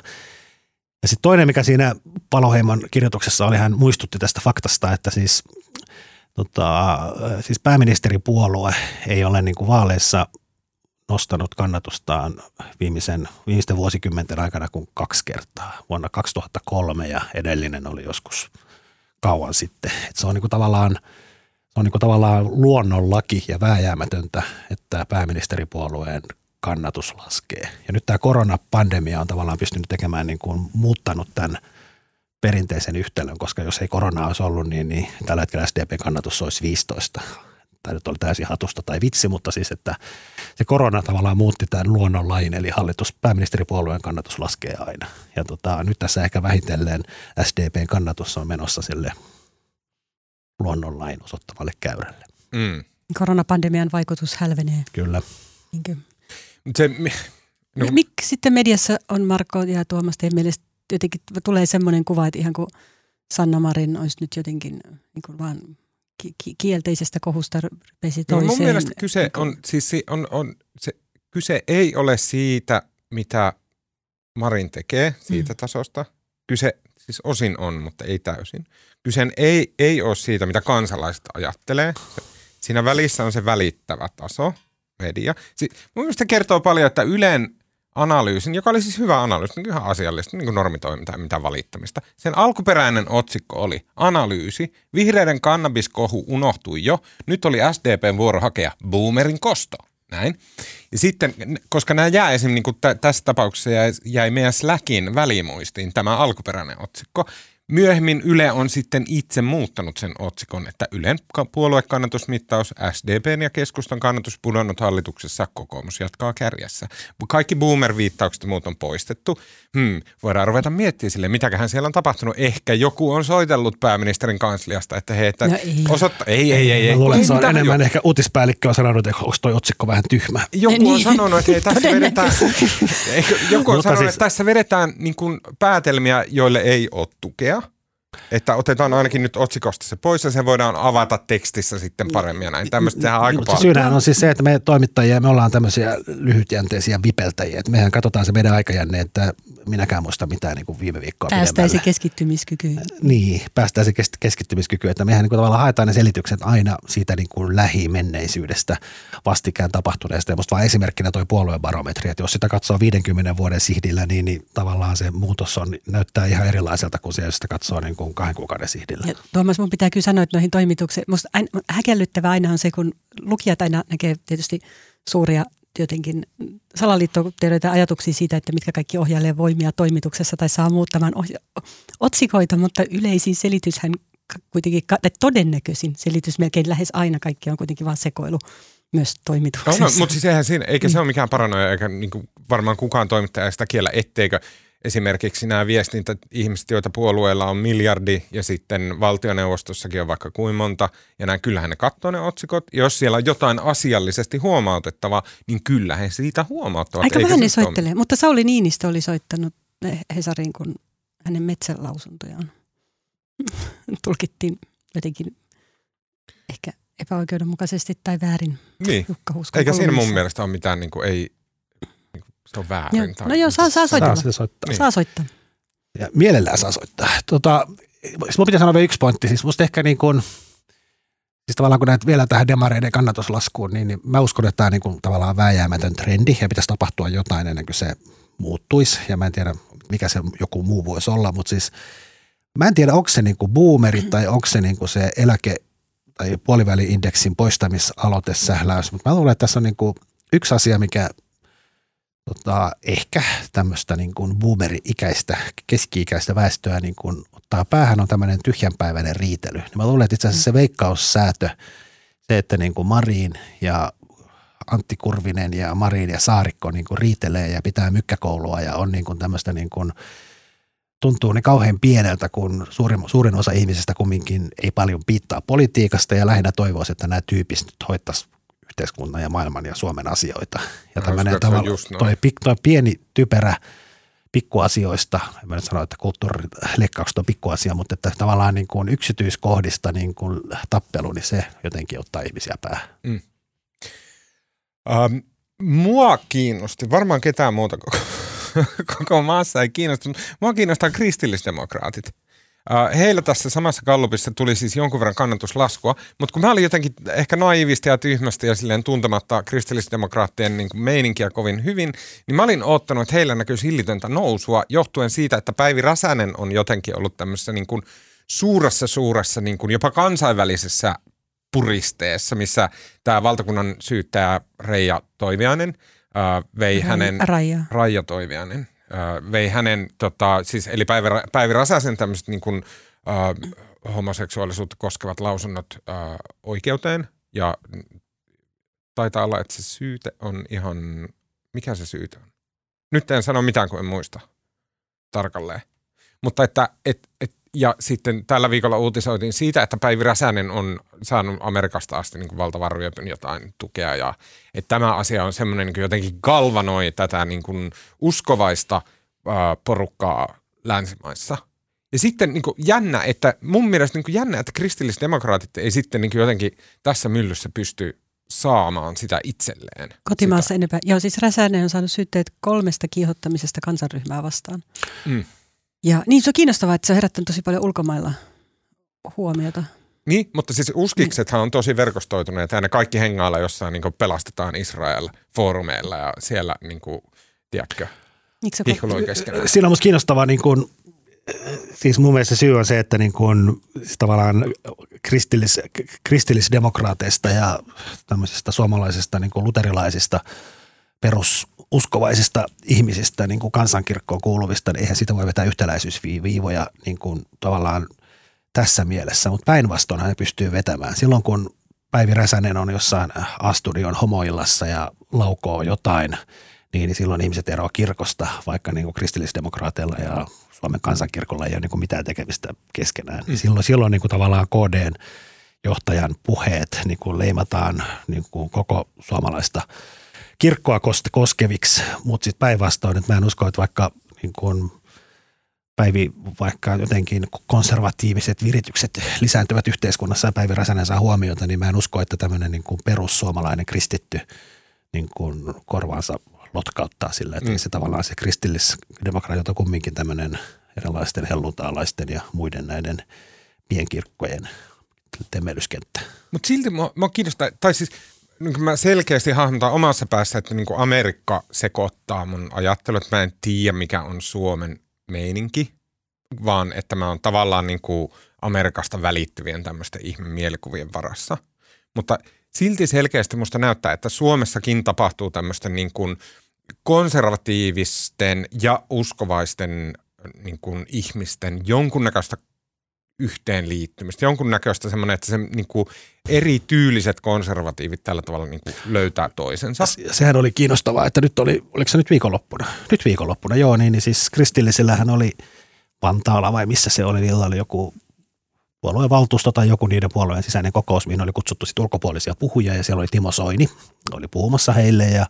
Ja sitten toinen, mikä siinä Paloheimon kirjoituksessa oli, hän muistutti tästä faktasta, että siis, tota, siis pääministeripuolue ei ole niin kuin vaaleissa nostanut kannatustaan viimeisen, viimeisten vuosikymmenten aikana kuin kaksi kertaa. Vuonna 2003 ja edellinen oli joskus kauan sitten. Et se on niin kuin tavallaan, se on niin kuin tavallaan luonnonlaki ja vääjäämätöntä, että pääministeripuolueen kannatus laskee. Ja nyt tämä koronapandemia on tavallaan pystynyt tekemään, niin kuin muuttanut tämän perinteisen yhtälön, koska jos ei koronaa olisi ollut, niin, niin tällä hetkellä SDP-kannatus olisi 15. Tämä nyt oli täysin hatusta tai vitsi, mutta siis, että se korona tavallaan muutti tämän luonnonlain, eli hallitus, pääministeripuolueen kannatus laskee aina. Ja tota, nyt tässä ehkä vähitellen SDPn kannatus on menossa sille luonnonlain osoittavalle käyrälle. Mm. Koronapandemian vaikutus hälvenee. Kyllä. Niinkö? Se, no. Miksi sitten mediassa on Marko ja Tuomas teidän mielestä jotenkin tulee semmoinen kuva, että ihan kuin Sanna Marin olisi nyt jotenkin niin kuin vaan ki- kielteisestä kohusta pesi toiseen. No mun mielestä kyse niin on, siis on, on, se, kyse ei ole siitä, mitä Marin tekee siitä mm. tasosta. Kyse siis osin on, mutta ei täysin. Kyse ei, ei ole siitä, mitä kansalaiset ajattelee. Siinä välissä on se välittävä taso – media. Si- mun mielestä kertoo paljon, että Ylen analyysin, joka oli siis hyvä analyysi, niin ihan asiallista, niin kuin normitoiminta ja mitä valittamista. Sen alkuperäinen otsikko oli analyysi, vihreiden kannabiskohu unohtui jo, nyt oli SDPn vuoro hakea boomerin kosto. Näin. Ja sitten, koska nämä jää esimerkiksi, niin kuin tässä tapauksessa jäi, jäi meidän Slackin välimuistiin tämä alkuperäinen otsikko, Myöhemmin Yle on sitten itse muuttanut sen otsikon, että Ylen puoluekannatusmittaus, SDPn ja keskustan kannatus pudonnut hallituksessa, kokoomus jatkaa kärjessä. Kaikki boomer-viittaukset ja muut on poistettu. Hmm, voidaan ruveta miettimään sille, mitäköhän siellä on tapahtunut. Ehkä joku on soitellut pääministerin kansliasta, että hei, että no ei. osoittaa, ei, ei, ei. ei, luulen, ei, se on enemmän jo. ehkä uutispäällikkö on sanonut, että onko toi otsikko vähän tyhmä. Joku niin. on sanonut, että hei, tässä vedetään, joku on sanonut, siis, että tässä vedetään niin kuin päätelmiä, joille ei ole tukea. Että otetaan ainakin nyt otsikosta se pois ja se voidaan avata tekstissä sitten paremmin ja näin. Tämmöistä tehdään aika paljon. Syynähän on siis se, että me toimittajia, me ollaan tämmöisiä lyhytjänteisiä vipeltäjiä. Että mehän katsotaan se meidän aikajänne, että minäkään muista mitään niin kuin viime viikkoa Päästäisi keskittymiskykyyn. Niin, päästäisi keskittymiskykyyn. Että mehän niin kuin tavallaan haetaan ne selitykset aina siitä niin kuin lähimenneisyydestä vastikään tapahtuneesta. Ja musta vaan esimerkkinä toi puoluebarometri, että jos sitä katsoo 50 vuoden sihdillä, niin, niin tavallaan se muutos on, näyttää ihan erilaiselta kuin se, jos sitä katsoo niin kuin kahden kuukauden sihdillä. Ja Tuomas, mun pitää kyllä sanoa, että noihin toimituksiin, musta aina, häkellyttävää aina on se, kun lukijat aina näkee tietysti suuria jotenkin salaliittoteoreita ajatuksia siitä, että mitkä kaikki ohjailee voimia toimituksessa tai saa muuttamaan ohja- otsikoita, mutta yleisin selityshän kuitenkin, tai todennäköisin selitys melkein lähes aina kaikki on kuitenkin vain sekoilu myös toimituksessa. No, no, mutta siis eihän siinä, eikä se niin. ole mikään paranoja, eikä niin kuin varmaan kukaan toimittaja sitä kiellä, etteikö esimerkiksi nämä viestintä-ihmiset, joita puolueella on miljardi ja sitten valtioneuvostossakin on vaikka kuin monta, ja näin kyllähän ne katsoo ne otsikot. Jos siellä on jotain asiallisesti huomautettavaa, niin kyllähän siitä huomauttavat. Aika vähän ne soittelee, mutta Sauli Niinistö oli soittanut Hesariin, kun hänen metsälausuntojaan (laughs) tulkittiin jotenkin ehkä epäoikeudenmukaisesti tai väärin. Niin, eikä siinä mun mielestä ole mitään, niin kuin, ei, Se on väärin. Joo. tai- No joo, saa, saa soittaa. Saa se soittaa. Niin. Saa soittaa. Ja mielellään saa soittaa. Tota, jos mun pitää sanoa vielä yksi pointti, siis musta ehkä niin kuin, siis tavallaan kun näet vielä tähän demareiden kannatuslaskuun, niin, niin mä uskon, että tämä on niin kuin tavallaan vääjäämätön trendi ja pitäisi tapahtua jotain ennen kuin se muuttuisi. Ja mä en tiedä, mikä se joku muu voisi olla, mutta siis mä en tiedä, onko se niin kuin boomerit tai onko se niin kuin se eläke tai puoliväliindeksin poistamisaloitesähläys, mutta mä luulen, että tässä on niin kuin yksi asia, mikä tota, ehkä tämmöistä niin kuin boomeri-ikäistä, keski-ikäistä väestöä niin kuin ottaa päähän on tämmöinen tyhjänpäiväinen riitely. Niin mä luulen, että itse asiassa se veikkaussäätö, se, että niin kuin Marin ja Antti Kurvinen ja Marin ja Saarikko niin kuin riitelee ja pitää mykkäkoulua ja on niin kuin tämmöistä niin kuin, tuntuu ne kauhean pieneltä, kun suurin, suurin osa ihmisistä kumminkin ei paljon piittaa politiikasta ja lähinnä toivoisi, että nämä tyypit nyt hoittaisi yhteiskunnan ja maailman ja Suomen asioita. Ja tämmöinen tavalla, toi, toi pieni typerä pikkuasioista, en mä nyt sano, että kulttuurileikkaukset on pikkuasia, mutta että tavallaan niin kuin yksityiskohdista niin kuin tappelu, niin se jotenkin ottaa ihmisiä päähän. Ähm, mua kiinnosti, varmaan ketään muuta koko, (laughs) koko maassa ei kiinnostunut, mua kiinnostaa kristillisdemokraatit. Äh, heillä tässä samassa kallupissa tuli siis jonkun verran kannatuslaskua, mutta kun mä olin jotenkin ehkä naivisti ja tyhmästi ja silleen tuntematta kristillisdemokraattien niin kuin meininkiä kovin hyvin, niin mä olin ottanut, että heillä näkyy hillitöntä nousua johtuen siitä, että Päivi Räsänen on jotenkin ollut tämmöisessä niin kuin suuressa suuressa niin kuin jopa kansainvälisessä puristeessa, missä tämä valtakunnan syyttäjä Reija Toiviainen äh, vei hänen... Raija. Raija Toiviainen vei hänen, tota, siis eli Päivi, Päivi Räsäsen tämmöiset niin kuin, äh, homoseksuaalisuutta koskevat lausunnot äh, oikeuteen ja taitaa olla, että se syyte on ihan, mikä se syyte on? Nyt en sano mitään, kun en muista tarkalleen. Mutta että, et, et, ja sitten tällä viikolla uutisoitiin siitä, että Päivi Räsänen on saanut Amerikasta asti niin ryöpyn jotain tukea. Ja että tämä asia on semmoinen niin kuin jotenkin galvanoi tätä niin kuin uskovaista ää, porukkaa länsimaissa. Ja sitten niin kuin jännä, että mun mielestä niin kuin jännä, että kristillisdemokraatit ei sitten niin kuin jotenkin tässä myllyssä pysty saamaan sitä itselleen. Kotimaassa enempää. Joo, siis Räsänen on saanut syytteet kolmesta kiihottamisesta kansanryhmää vastaan. Mm. Ja niin se on kiinnostavaa, että se on herättänyt tosi paljon ulkomailla huomiota. Niin, mutta siis uskiksethan on tosi verkostoituneet ja ne kaikki hengailla jossain niin pelastetaan Israel foorumeilla ja siellä niin kuin, tiedätkö, hihuloi keskenään. Siinä on musta kiinnostavaa, niin kuin, siis mun mielestä syy on se, että niin kuin, siis tavallaan kristillis, kristillisdemokraateista ja tämmöisistä suomalaisista niin kuin luterilaisista perususkovaisista ihmisistä niin kuin kansankirkkoon kuuluvista, niin eihän siitä voi vetää yhtäläisyysviivoja niin kuin tavallaan tässä mielessä, mutta päinvastoin hän pystyy vetämään. Silloin kun Päivi Räsänen on jossain Asturion homoillassa ja laukoo jotain, niin, niin silloin ihmiset eroavat kirkosta, vaikka niin kuin kristillisdemokraateilla ja Suomen kansankirkolla ei ole niin kuin mitään tekemistä keskenään. Mm. Silloin, silloin niin kuin tavallaan KDn johtajan puheet niin kuin leimataan niin kuin koko suomalaista kirkkoa kos- koskeviksi, mutta sitten päinvastoin, että mä en usko, että vaikka niin kuin Päivi, vaikka jotenkin konservatiiviset viritykset lisääntyvät yhteiskunnassa ja Päivi Räsänen saa huomiota, niin mä en usko, että tämmöinen niin kuin perussuomalainen kristitty niin kuin korvaansa lotkauttaa sillä, että mm. se tavallaan se kristillisdemokraatit on kumminkin tämmöinen erilaisten helluntaalaisten ja muiden näiden pienkirkkojen temmelyskenttä. Mutta silti mua, mua kiinnostaa, tai siis niin mä selkeästi hahmotan omassa päässä, että niin Amerikka sekoittaa mun ajattelu, että mä en tiedä mikä on Suomen meininki, vaan että mä oon tavallaan niin kuin Amerikasta välittyvien tämmöisten ihme mielikuvien varassa. Mutta silti selkeästi musta näyttää, että Suomessakin tapahtuu tämmöisten niin kuin konservatiivisten ja uskovaisten niin kuin ihmisten jonkunnäköistä yhteenliittymistä, jonkunnäköistä semmoinen, että se niin kuin erityyliset konservatiivit tällä tavalla niin kuin löytää toisensa. Sehän oli kiinnostavaa, että nyt oli, oliko se nyt viikonloppuna? Nyt viikonloppuna, joo, niin, niin siis kristillisillähän oli Vantaalla vai missä se oli, niillä oli joku puolueen valtuusto tai joku niiden puolueen sisäinen kokous, mihin oli kutsuttu sit ulkopuolisia puhujia ja siellä oli Timo Soini, oli puhumassa heille ja,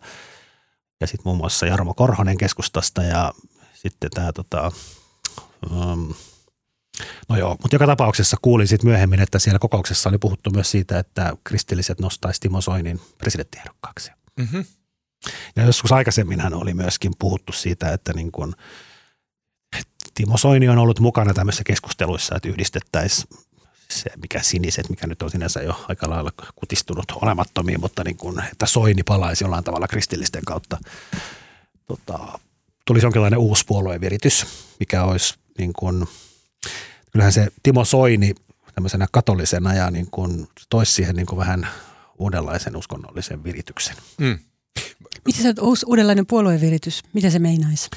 ja sitten muun muassa Jarmo Korhonen keskustasta ja sitten tämä tota, um, No joo, mutta joka tapauksessa kuulin sitten myöhemmin, että siellä kokouksessa oli puhuttu myös siitä, että kristilliset nostaisi Timo Soinin presidenttiehdokkaaksi. Mm-hmm. Ja joskus aikaisemminhan oli myöskin puhuttu siitä, että niin kuin Timo Soini on ollut mukana tämmöisissä keskusteluissa, että yhdistettäisiin se, mikä siniset, mikä nyt on sinänsä jo aika lailla kutistunut olemattomiin, mutta niin kuin, että Soini palaisi jollain tavalla kristillisten kautta. Tota, tulisi jonkinlainen uusi puolueviritys, mikä olisi niin kuin, kyllähän se Timo Soini tämmöisenä katolisena ja niin kuin toisi siihen niin kuin vähän uudenlaisen uskonnollisen virityksen. Mm. Mitä se uusi, uudenlainen puolueviritys, mitä se meinaisi?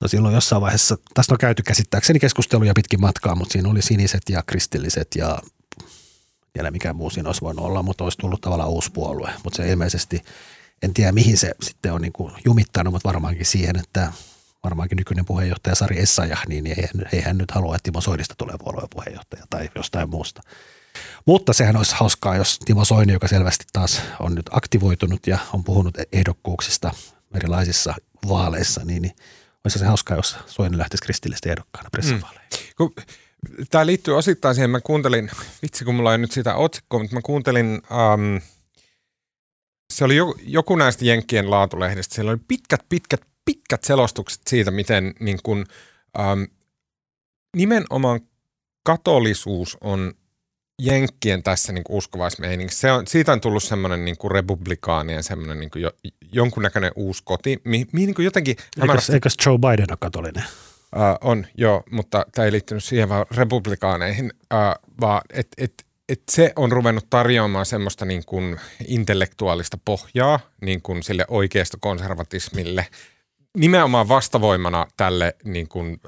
No silloin jossain vaiheessa, tästä on käyty käsittääkseni keskusteluja pitkin matkaa, mutta siinä oli siniset ja kristilliset ja vielä mikä muu siinä olisi voinut olla, mutta olisi tullut tavallaan uusi puolue. Mutta se ilmeisesti, en tiedä mihin se sitten on niin kuin jumittanut, mutta varmaankin siihen, että varmaankin nykyinen puheenjohtaja Sari Essayah, niin ei, ei hän nyt halua, että Timo Soinista tulee puolueen puheenjohtaja tai jostain muusta. Mutta sehän olisi hauskaa, jos Timo Soini, joka selvästi taas on nyt aktivoitunut ja on puhunut ehdokkuuksista erilaisissa vaaleissa, niin, niin olisi se hauskaa, jos Soini lähtisi kristillisten ehdokkaana pressivaaleihin. Mm. Tämä liittyy osittain siihen, mä kuuntelin, vitsi kun mulla ei nyt sitä otsikkoa, mutta mä kuuntelin, um, se oli joku, joku näistä Jenkkien laatulehdistä, siellä oli pitkät, pitkät, pitkät selostukset siitä, miten niin kun, um, nimenomaan katolisuus on Jenkkien tässä niin uskovaismeiningissä. Se on, siitä on tullut semmoinen niin kuin republikaanien semmoinen niin kuin jo, jonkunnäköinen uusi koti, mihin, mihin niin kuin jotenkin... Eikös, eikös Joe Biden ole katolinen? Uh, on, joo, mutta tämä ei liittynyt siihen vaan republikaaneihin, uh, vaan että et, et se on ruvennut tarjoamaan semmoista niin kuin intellektuaalista pohjaa niin kuin sille oikeasta konservatismille – nimenomaan vastavoimana tälle niin kuin,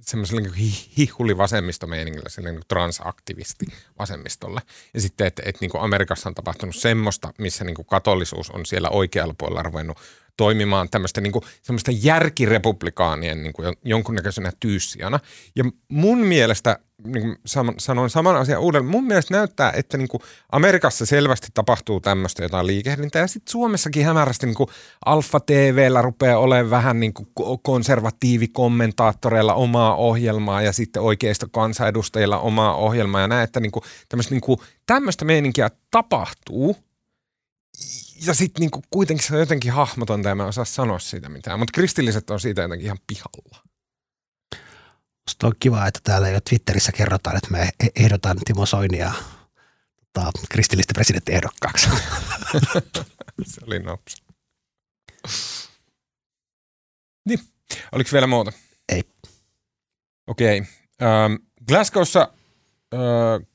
semmoiselle niin hihulivasemmistomeiningille, sille niin transaktivisti vasemmistolle. Ja sitten, että, että niin kuin Amerikassa on tapahtunut semmoista, missä niin kuin katolisuus on siellä oikealla puolella ruvennut toimimaan tämmöistä niin kuin, semmoista järkirepublikaanien niin kuin jonkunnäköisenä tyyssijana. Ja mun mielestä, niin kuin sanoin saman asian uudelleen, mun mielestä näyttää, että niin kuin Amerikassa selvästi tapahtuu tämmöistä jotain liikehdintää ja sitten Suomessakin hämärästi niin Alfa TVllä rupeaa olemaan vähän niin kuin konservatiivikommentaattoreilla omaa ohjelmaa ja sitten oikeista kansanedustajilla omaa ohjelmaa ja näin, että niin tämmöistä, niin tämmöistä meininkiä tapahtuu – ja sitten niinku kuitenkin se on jotenkin hahmotonta ja mä en osaa sanoa siitä mitään. Mutta kristilliset on siitä jotenkin ihan pihalla. Musta on kiva, että täällä jo Twitterissä kerrotaan, että me ehdotan Timo Soinia tota, kristillistä presidenttiehdokkaaksi. (laughs) se oli nopsa. Niin, oliko vielä muuta? Ei. Okei. Okay. Ähm, Glasgowssa äh,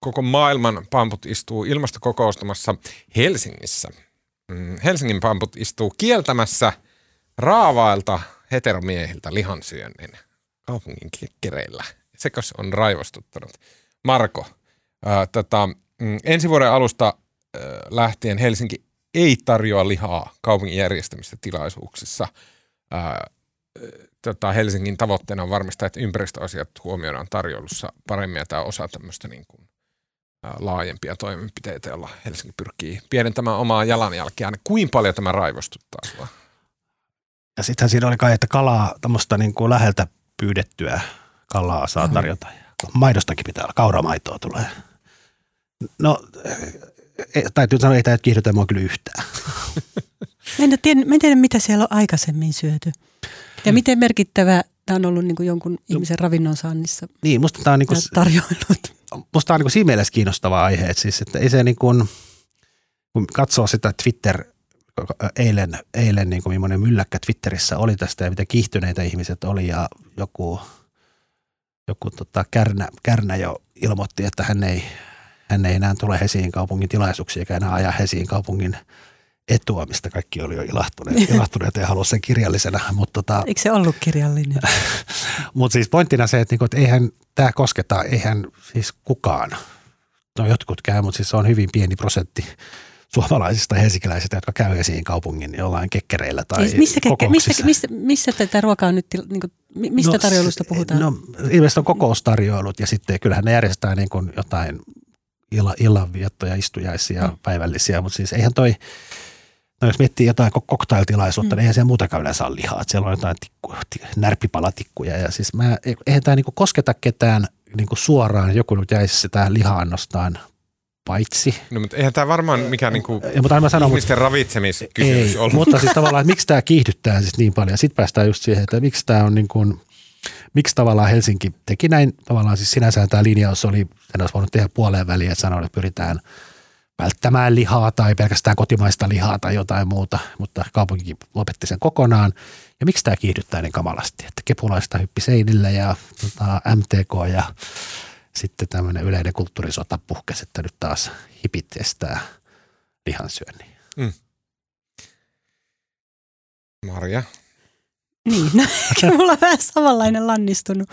koko maailman pamput istuu ilmastokokoustamassa Helsingissä. Mm, Helsingin pamput istuu kieltämässä raavailta heteromiehiltä lihansyönnin kaupungin kekkereillä. Sekos on raivostuttanut. Marko, ää, tota, mm, ensi vuoden alusta ää, lähtien Helsinki ei tarjoa lihaa kaupungin järjestämistä tilaisuuksissa. Ää, tota, Helsingin tavoitteena on varmistaa, että ympäristöasiat huomioidaan tarjoulussa paremmin ja tämä osa tämmöistä niin kuin laajempia toimenpiteitä, joilla Helsinki pyrkii pienentämään omaa jalanjälkeään. Kuinka paljon tämä raivostuttaa sinua? Ja sittenhän siinä oli kai, että kalaa, tämmöistä niin kuin läheltä pyydettyä kalaa saa tarjota. Maidostakin pitää olla, kauramaitoa tulee. No, e, täytyy sanoa, ei tämä kiihdytä mua kyllä yhtään. Mä en, tiedä, mä en tiedä, mitä siellä on aikaisemmin syöty. Ja miten merkittävä tämä on ollut niin kuin jonkun no, ihmisen ravinnon saannissa niin, musta tämä on niin kuin, tarjoilut musta on niin siinä mielessä kiinnostava aihe, että, siis, että ei se niin kuin, kun katsoo sitä Twitter, eilen, eilen niin kuin millainen mylläkkä Twitterissä oli tästä ja mitä kiihtyneitä ihmiset oli ja joku, joku tota, Kärnä, Kärnä jo ilmoitti, että hän ei, hän ei enää tule Hesingin kaupungin tilaisuuksia eikä enää ajaa Hesingin kaupungin etua, mistä kaikki oli jo ilahtuneet, (laughs) ilahtuneet ja halusi sen kirjallisena. Mutta tota, Eikö se ollut kirjallinen? (laughs) mutta siis pointtina se, että, niinku, että eihän tämä kosketa, eihän siis kukaan, no jotkut käy, mutta siis se on hyvin pieni prosentti suomalaisista helsinkiläisistä, jotka käy esiin kaupungin jollain kekkereillä tai siis missä, kekke, missä, missä, missä tätä ruokaa nyt, niin kuin, mistä no, tarjoilusta puhutaan? No ilmeisesti on kokoustarjoilut ja sitten kyllähän ne järjestää niin kuin jotain illanviettoja, istujaisia, mm. päivällisiä, mutta siis eihän toi, No jos miettii jotain koktailtilaisuutta, mm. niin eihän siellä muutakaan yleensä ole lihaa. Että siellä on jotain tikku, närppipalatikkuja. Ja siis mä, eihän tämä niinku kosketa ketään niinku suoraan. Joku nyt jäisi sitä liha-annostaan paitsi. No, mutta eihän tämä varmaan mikään niinku Ja, mutta aina mä sanon, mutta ihmisten ravitsemiskysymys ei, ollut. mutta siis tavallaan, että miksi tämä kiihdyttää siis niin paljon. Sitten päästään just siihen, että miksi tämä on niin kuin, miksi tavallaan Helsinki teki näin. Tavallaan siis sinänsä tämä linjaus oli, sen olisi voinut tehdä puoleen väliin, että sanoa, että pyritään välttämään lihaa tai pelkästään kotimaista lihaa tai jotain muuta, mutta kaupunki lopetti sen kokonaan. Ja miksi tämä kiihdyttää niin kamalasti, että kepulaista hyppi seinille ja tota, MTK ja sitten tämmöinen yleinen kulttuurisota puhkesi, että nyt taas hipit estää lihansyönnin. Marja. Niin, no, (laughs) mulla on vähän samanlainen lannistunut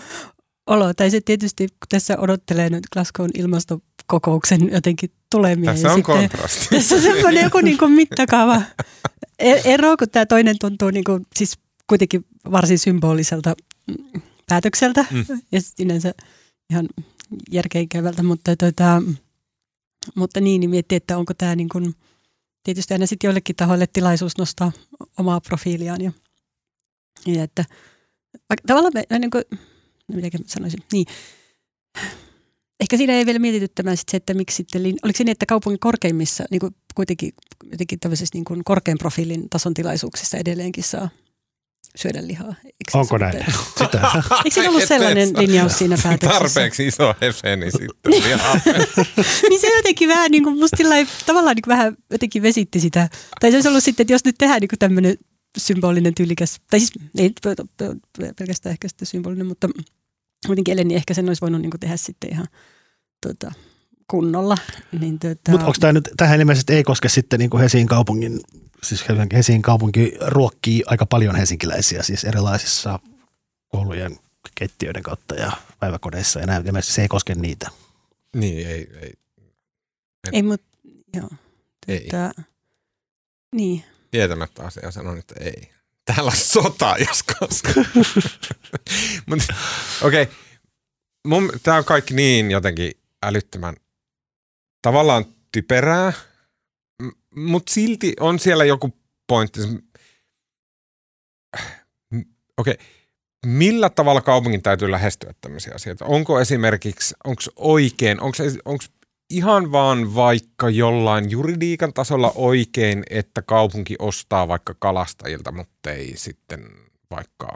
olo. Tai se tietysti, kun tässä odottelee nyt Glasgown ilmastokokouksen jotenkin tulemia. Tässä on sitten, kontrasti. Tässä on semmoinen joku niin kuin mittakaava E- ero, kun tämä toinen tuntuu niin kuin, siis kuitenkin varsin symboliselta mm, päätökseltä Mm. mm. ja sinänsä ihan järkeenkäyvältä, mutta, tota, mutta niin, niin miettii, että onko tämä niin kuin, tietysti aina sitten joillekin tahoille tilaisuus nostaa omaa profiiliaan ja, ja että tavallaan me, niin kuin, no miten mä sanoisin, niin Ehkä siinä ei vielä mietityttämään sit se, että miksi sitten, oliko se niin, että kaupungin korkeimmissa, niin kuin kuitenkin jotenkin tämmöisessä niin kuin korkean profiilin tason tilaisuuksissa edelleenkin saa syödä lihaa. Eikö Onko näin? Sitä. (laughs) Eikö siinä ollut sellainen linjaus siinä päätöksessä? Tarpeeksi iso hefe, niin sitten (laughs) niin se jotenkin vähän niin kuin musta lailla tavallaan niin kuin vähän jotenkin vesitti sitä. Tai se olisi ollut sitten, että jos nyt tehdään niin kuin tämmöinen symbolinen tyylikäs, tai siis ei pelkästään ehkä sitten symbolinen, mutta kuitenkin Eleni ehkä sen olisi voinut niin kuin tehdä sitten ihan tota, kunnolla. Niin, tota, Mutta onko tämä nyt, tähän ilmeisesti ei koske sitten niin kuin Helsingin kaupungin, siis Helsingin kaupunki ruokkii aika paljon helsinkiläisiä siis erilaisissa koulujen keittiöiden kautta ja päiväkodeissa ja näin. Se ei koske niitä. Niin, ei, ei. Ei, mutta joo. Ei. Tota, niin. Tietämättä asiaa sanon, että ei. Täällä on sota, jos koskaan. (laughs) Okei, okay. tämä on kaikki niin jotenkin älyttömän tavallaan typerää, mutta silti on siellä joku pointti. Okei, okay. millä tavalla kaupungin täytyy lähestyä tämmöisiä asioita? Onko esimerkiksi, onko oikein, onko ihan vaan vaikka jollain juridiikan tasolla oikein, että kaupunki ostaa vaikka kalastajilta, mutta ei sitten vaikka,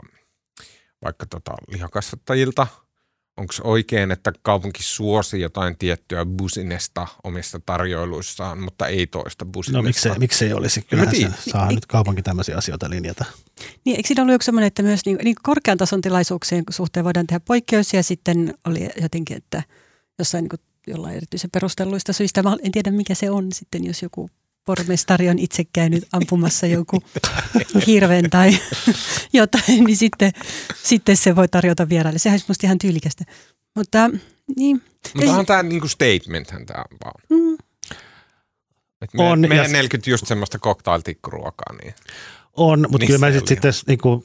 vaikka tota lihakasvattajilta? Onko oikein, että kaupunki suosi jotain tiettyä businesta omissa tarjoiluissaan, mutta ei toista businesta? No miksei, miksei olisi? Kyllähän se saa nyt kaupunki tämmöisiä asioita linjata. Niin, eikö siinä ollut joku semmoinen, että myös niin, niin korkean tason tilaisuuksien suhteen voidaan tehdä poikkeus ja sitten oli jotenkin, että jossain niin kuin, jollain erityisen perustelluista syistä, mä en tiedä mikä se on sitten, jos joku pormestari on itse käynyt ampumassa joku hirven tai (laughs) jotain, niin sitten, sitten se voi tarjota vieraille. Sehän olisi musta ihan tyylikästä. Mutta niin, Mutta onhan tämä niinku statementhän tämä vaan. mm, Et me, On, meidän ja- 40 just semmoista cocktailtikkuruokaa, niin On, mutta kyllä mä sit, sitten niin kuin,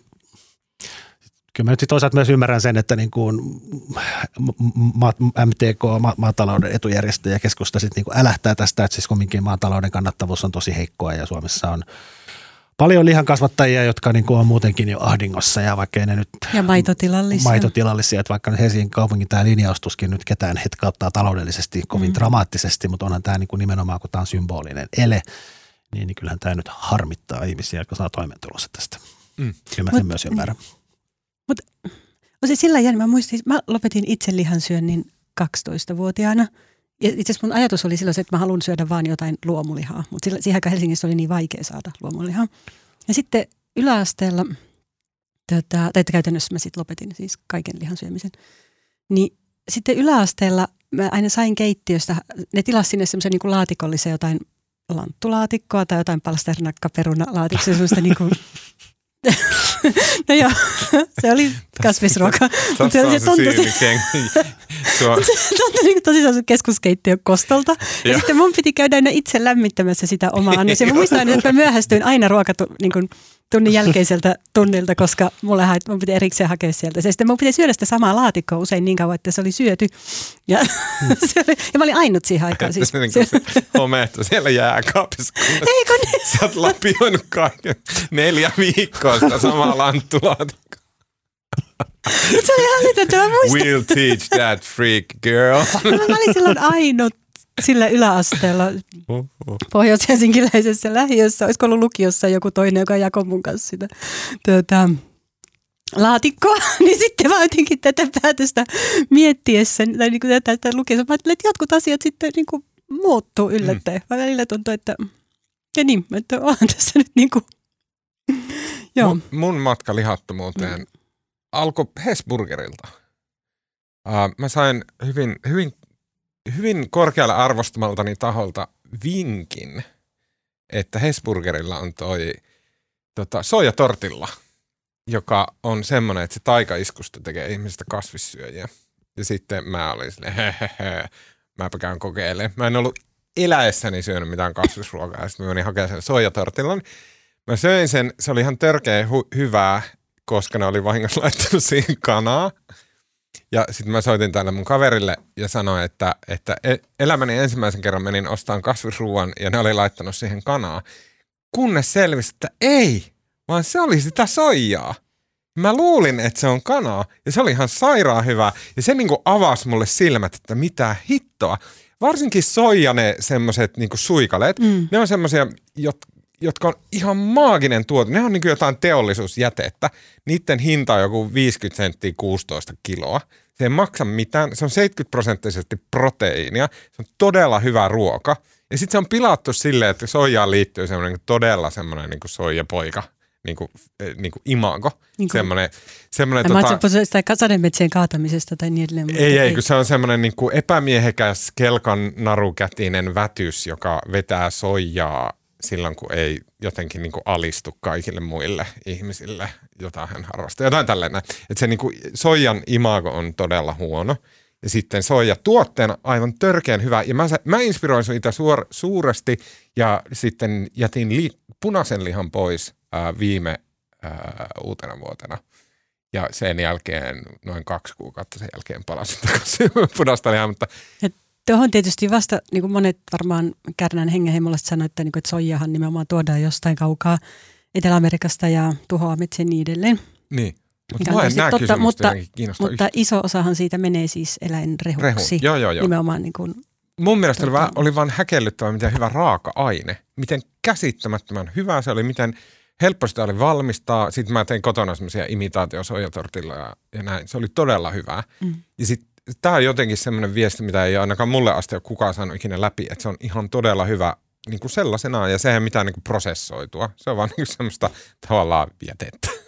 kyllä mä nyt toisaalta myös ymmärrän sen, että niin kuin MTK, ma, maatalouden etujärjestö ja keskusta sitten niin kuin älähtää tästä, että siis kumminkin maatalouden kannattavuus on tosi heikkoa ja Suomessa on paljon lihankasvattajia, jotka niin kuin on muutenkin jo ahdingossa ja vaikka ne nyt ja maitotilallisia. maitotilallisia, että vaikka nyt Helsingin kaupungin tämä linjaustuskin nyt ketään hetkauttaa taloudellisesti kovin mm. Mm. dramaattisesti, mutta onhan tämä niin kuin nimenomaan, kun tämä on symbolinen ele, niin, niin kyllähän tämä nyt harmittaa ihmisiä, jotka saa toimeentulossa tästä. Mm. Kyllä mä sen Mut- myös ymmärrän. On se sillä jännä, mä muistin, mä lopetin itse lihansyönnin 12-vuotiaana. Ja itse asiassa mun ajatus oli silloin se, että mä haluan syödä vaan jotain luomulihaa, mutta siihen aikaan Helsingissä oli niin vaikea saada luomulihaa. Ja sitten yläasteella, tota, tai käytännössä mä sitten lopetin siis kaiken lihan syömisen, niin sitten yläasteella mä aina sain keittiöstä, ne tilasi sinne semmoisen niin laatikollisen jotain lanttulaatikkoa tai jotain palsternakkaperunalaatikkoa, semmoista niin kuin, (laughs) no joo, (laughs) se oli kasvisruoka. Tässä on se se tuntui, (laughs) niin sellaiselta keskuskeittiön kostolta. Ja, ja sitten mun piti käydä aina itse lämmittämässä sitä omaa annosta. Ja mä muistan että mä myöhästyin aina ruokatu, niin kuin tunnin jälkeiseltä tunnilta, koska mulle mun piti erikseen hakea sieltä. Ja sitten mun piti syödä sitä samaa laatikkoa usein niin kauan, että se oli syöty. Ja, (laughs) se oli, ja mä olin ainut siihen aikaan. Siis, (laughs) niin (laughs) homehto siellä jääkaapissa, Ei kun niin. sä oot lapioinut kaiken neljä viikkoa sitä samaa lanttulaatikkoa. se oli. Mä muistan, We'll teach that freak girl. mä olin silloin ainut sillä yläasteella pohjois-helsinkiläisessä lähiössä, olisiko ollut lukiossa joku toinen, joka jakoi mun kanssa sitä tuota, laatikkoa, (laughs) niin sitten mä jotenkin tätä päätöstä miettiessä, tai niin kuin tätä, tätä lukiessa, mä ajattelin, että jotkut asiat sitten niin kuin muuttuu yllättäen. Mm. Välillä tuntuu, että ja niin, että onhan tässä nyt niin kuin, (laughs) joo. Mun, mun matka lihattomuuteen mm. alkoi Hesburgerilta. Uh, mä sain hyvin, hyvin, hyvin korkealle arvostamaltani taholta vinkin, että Hesburgerilla on toi tota, soijatortilla, joka on semmoinen, että se taikaiskusta tekee ihmisistä kasvissyöjiä. Ja sitten mä olin silleen, hehehe, mäpä käyn kokeilemaan. Mä en ollut eläessäni syönyt mitään kasvisruokaa, ja sitten mä menin hakemaan sen soijatortillan. Mä söin sen, se oli ihan törkeä hu- hyvää, koska ne oli vahingossa laittanut siihen kanaa. Ja sitten mä soitin tälle mun kaverille ja sanoin, että, että e- elämäni ensimmäisen kerran menin ostamaan kasvisruuan ja ne oli laittanut siihen kanaa. Kunnes selvisi, että ei, vaan se oli sitä soijaa. Mä luulin, että se on kanaa ja se oli ihan sairaan hyvä. Ja se niinku avasi mulle silmät, että mitä hittoa. Varsinkin soija ne semmoiset niinku suikaleet, mm. ne on semmoisia, jotka on ihan maaginen tuote. Ne on niin jotain teollisuusjätettä. Niiden hinta on joku 50 senttiä 16 kiloa. Se ei maksa mitään. Se on 70 prosenttisesti proteiinia. Se on todella hyvä ruoka. Ja sitten se on pilattu silleen, että soijaan liittyy semmoinen todella semmoinen niin soijapoika niin kuin, niin kuin imago. Niin kuin, semmoinen, semmoinen, tota, mä sitä sademetsien kaatamisesta tai niin edelleen. Ei, ei, ei, kun se on semmoinen niin kuin epämiehekäs kelkan narukätinen vätys, joka vetää soijaa silloin, kun ei jotenkin niin kuin alistu kaikille muille ihmisille, jota hän harrastaa. Jotain tällainen. Että se niin kuin, soijan imago on todella huono. Ja sitten soija tuotteena aivan törkeän hyvä. Ja mä, mä inspiroin sitä suor, suuresti ja sitten jätin li, punaisen lihan pois ää, viime ää, uutena vuotena. Ja sen jälkeen, noin kaksi kuukautta sen jälkeen palasin takaisin (laughs) punaista lihaa. Mutta Tuohon tietysti vasta, niin kuin monet varmaan Kärnän hengenheimollista sanoivat, että, niin kuin, että soijahan nimenomaan tuodaan jostain kaukaa Etelä-Amerikasta ja tuhoaa metsiä niin edelleen. Niin. Mutta mä en totta, mutta, mutta iso osahan siitä menee siis eläinrehuksi. Rehu. Joo, joo, joo. Nimenomaan niin kuin, Mun mielestä tota... oli, vaan, oli vaan häkellyttävä, miten hyvä raaka-aine. Miten käsittämättömän hyvä se oli, miten helppo sitä oli valmistaa. Sitten mä tein kotona semmoisia imitaatiosoijatortilla ja, ja näin. Se oli todella hyvää. Mm. Ja sitten tämä on jotenkin semmoinen viesti, mitä ei ainakaan mulle asti ole kukaan saanut ikinä läpi, että se on ihan todella hyvä niin kuin sellaisenaan ja se ei mitään niin kuin prosessoitua. Se on vaan niin kuin semmoista tavallaan jätettä. (laughs)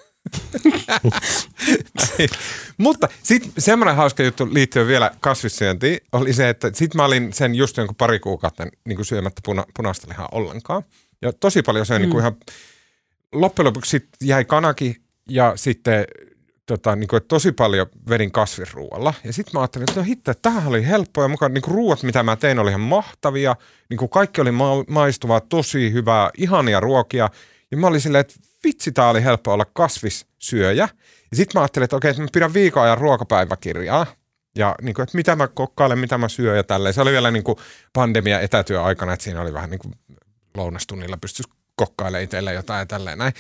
Mutta sitten semmoinen hauska juttu liittyen vielä kasvissyöntiin oli se, että sitten mä olin sen just jonkun pari kuukautta niin kuin syömättä puna, punaista lihaa ollenkaan. Ja tosi paljon se mm. niin kuin ihan, loppujen lopuksi jäi kanaki ja sitten tota, niin kuin, tosi paljon vedin kasvisruualla. Ja sitten mä ajattelin, että no hitto, että tämähän oli helppoa ja mukaan niin kuin ruuat, mitä mä tein, oli ihan mahtavia. Niin kuin kaikki oli ma- maistuvaa, tosi hyvää, ihania ruokia. Ja mä olin silleen, että vitsi, tää oli helppo olla kasvissyöjä. Ja sitten mä ajattelin, että okei, että mä pidän viikon ajan ruokapäiväkirjaa. Ja niin kuin, että mitä mä kokkailen, mitä mä syön ja tälleen. Se oli vielä niin kuin pandemia etätyöaikana, että siinä oli vähän niin kuin lounastunnilla pystyisi kokkailemaan itselleen jotain ja tälleen näin.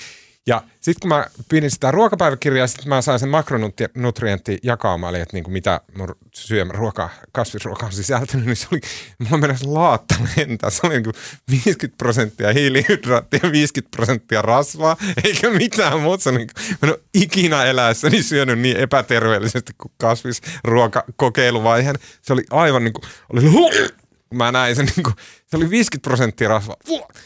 Ja sitten kun mä pidin sitä ruokapäiväkirjaa, sitten mä sain sen makronutrientti jakaumaan, eli että niin kuin mitä mun syömä ruoka, kasvisruoka on sisältänyt, niin se oli, mulla meni laatta lentää. Se oli niin kuin 50 prosenttia hiilihydraattia, 50 prosenttia rasvaa, eikä mitään muuta. Niin kuin, mä en ole ikinä eläessäni syönyt niin epäterveellisesti kuin kasvisruoka kokeiluvaiheen. Se oli aivan niin kuin, oli mä näin sen, niin kuin, se oli 50 prosenttia rasvaa.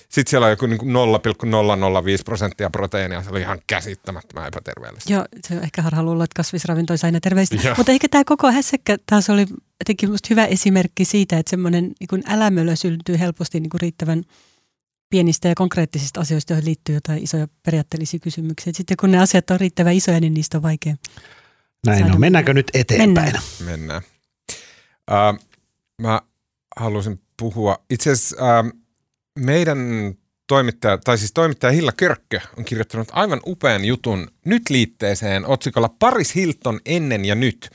Sitten siellä on joku niin 0,005 prosenttia proteiinia. Se oli ihan käsittämättömän epäterveellistä. Joo, se on ehkä harha luulla, että kasvisravinto olisi aina terveistä. Joo. Mutta ehkä tämä koko hässäkkä taas oli jotenkin musta hyvä esimerkki siitä, että semmoinen niin älämölö syntyy helposti niin kuin riittävän pienistä ja konkreettisista asioista, joihin liittyy jotain isoja periaatteellisia kysymyksiä. Sitten kun ne asiat on riittävän isoja, niin niistä on vaikea. Näin on. Mennäänkö nyt eteenpäin? Mennään. Mennään. Uh, mä halusin puhua. Itse asiassa äh, meidän toimittaja, tai siis toimittaja Hilla Körkkö on kirjoittanut aivan upean jutun nyt liitteeseen otsikolla Paris Hilton ennen ja nyt.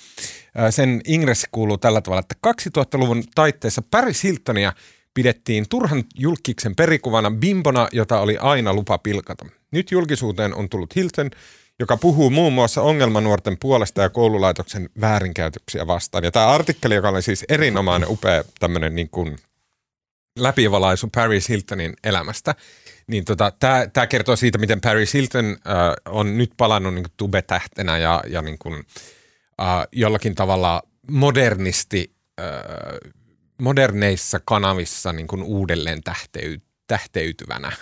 Äh, sen ingressi kuuluu tällä tavalla, että 2000-luvun taitteessa Paris Hiltonia pidettiin turhan julkiksen perikuvana bimbona, jota oli aina lupa pilkata. Nyt julkisuuteen on tullut Hilton, joka puhuu muun muassa ongelmanuorten puolesta ja koululaitoksen väärinkäytöksiä vastaan. Ja tämä artikkeli, joka oli siis erinomainen, upea tämmöinen niin kuin läpivalaisu Paris Hiltonin elämästä. Niin tota, tämä kertoo siitä, miten Paris Hilton äh, on nyt palannut niin tubetähtenä ja, ja niin kuin, äh, jollakin tavalla modernisti, äh, moderneissa kanavissa niin kuin uudelleen tähtey, tähteytyvänä äh,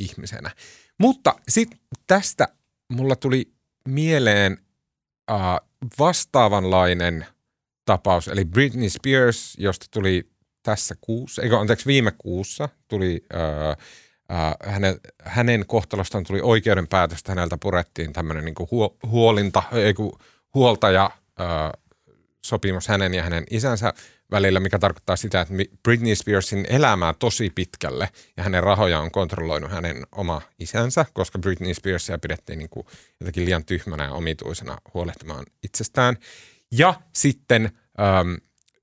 ihmisenä. Mutta sitten tästä mulla tuli mieleen äh, vastaavanlainen tapaus, eli Britney Spears, josta tuli tässä kuussa, eikö anteeksi viime kuussa tuli äh, äh, hänen, hänen kohtalostaan tuli oikeudenpäätöstä, häneltä purettiin tämmöinen niin huo, huolinta, ei huoltaja äh, sopimus hänen ja hänen isänsä välillä, mikä tarkoittaa sitä, että Britney Spearsin elämää tosi pitkälle ja hänen rahoja on kontrolloinut hänen oma isänsä, koska Britney Spearsia pidettiin niin kuin jotenkin liian tyhmänä ja omituisena huolehtimaan itsestään. Ja sitten ähm,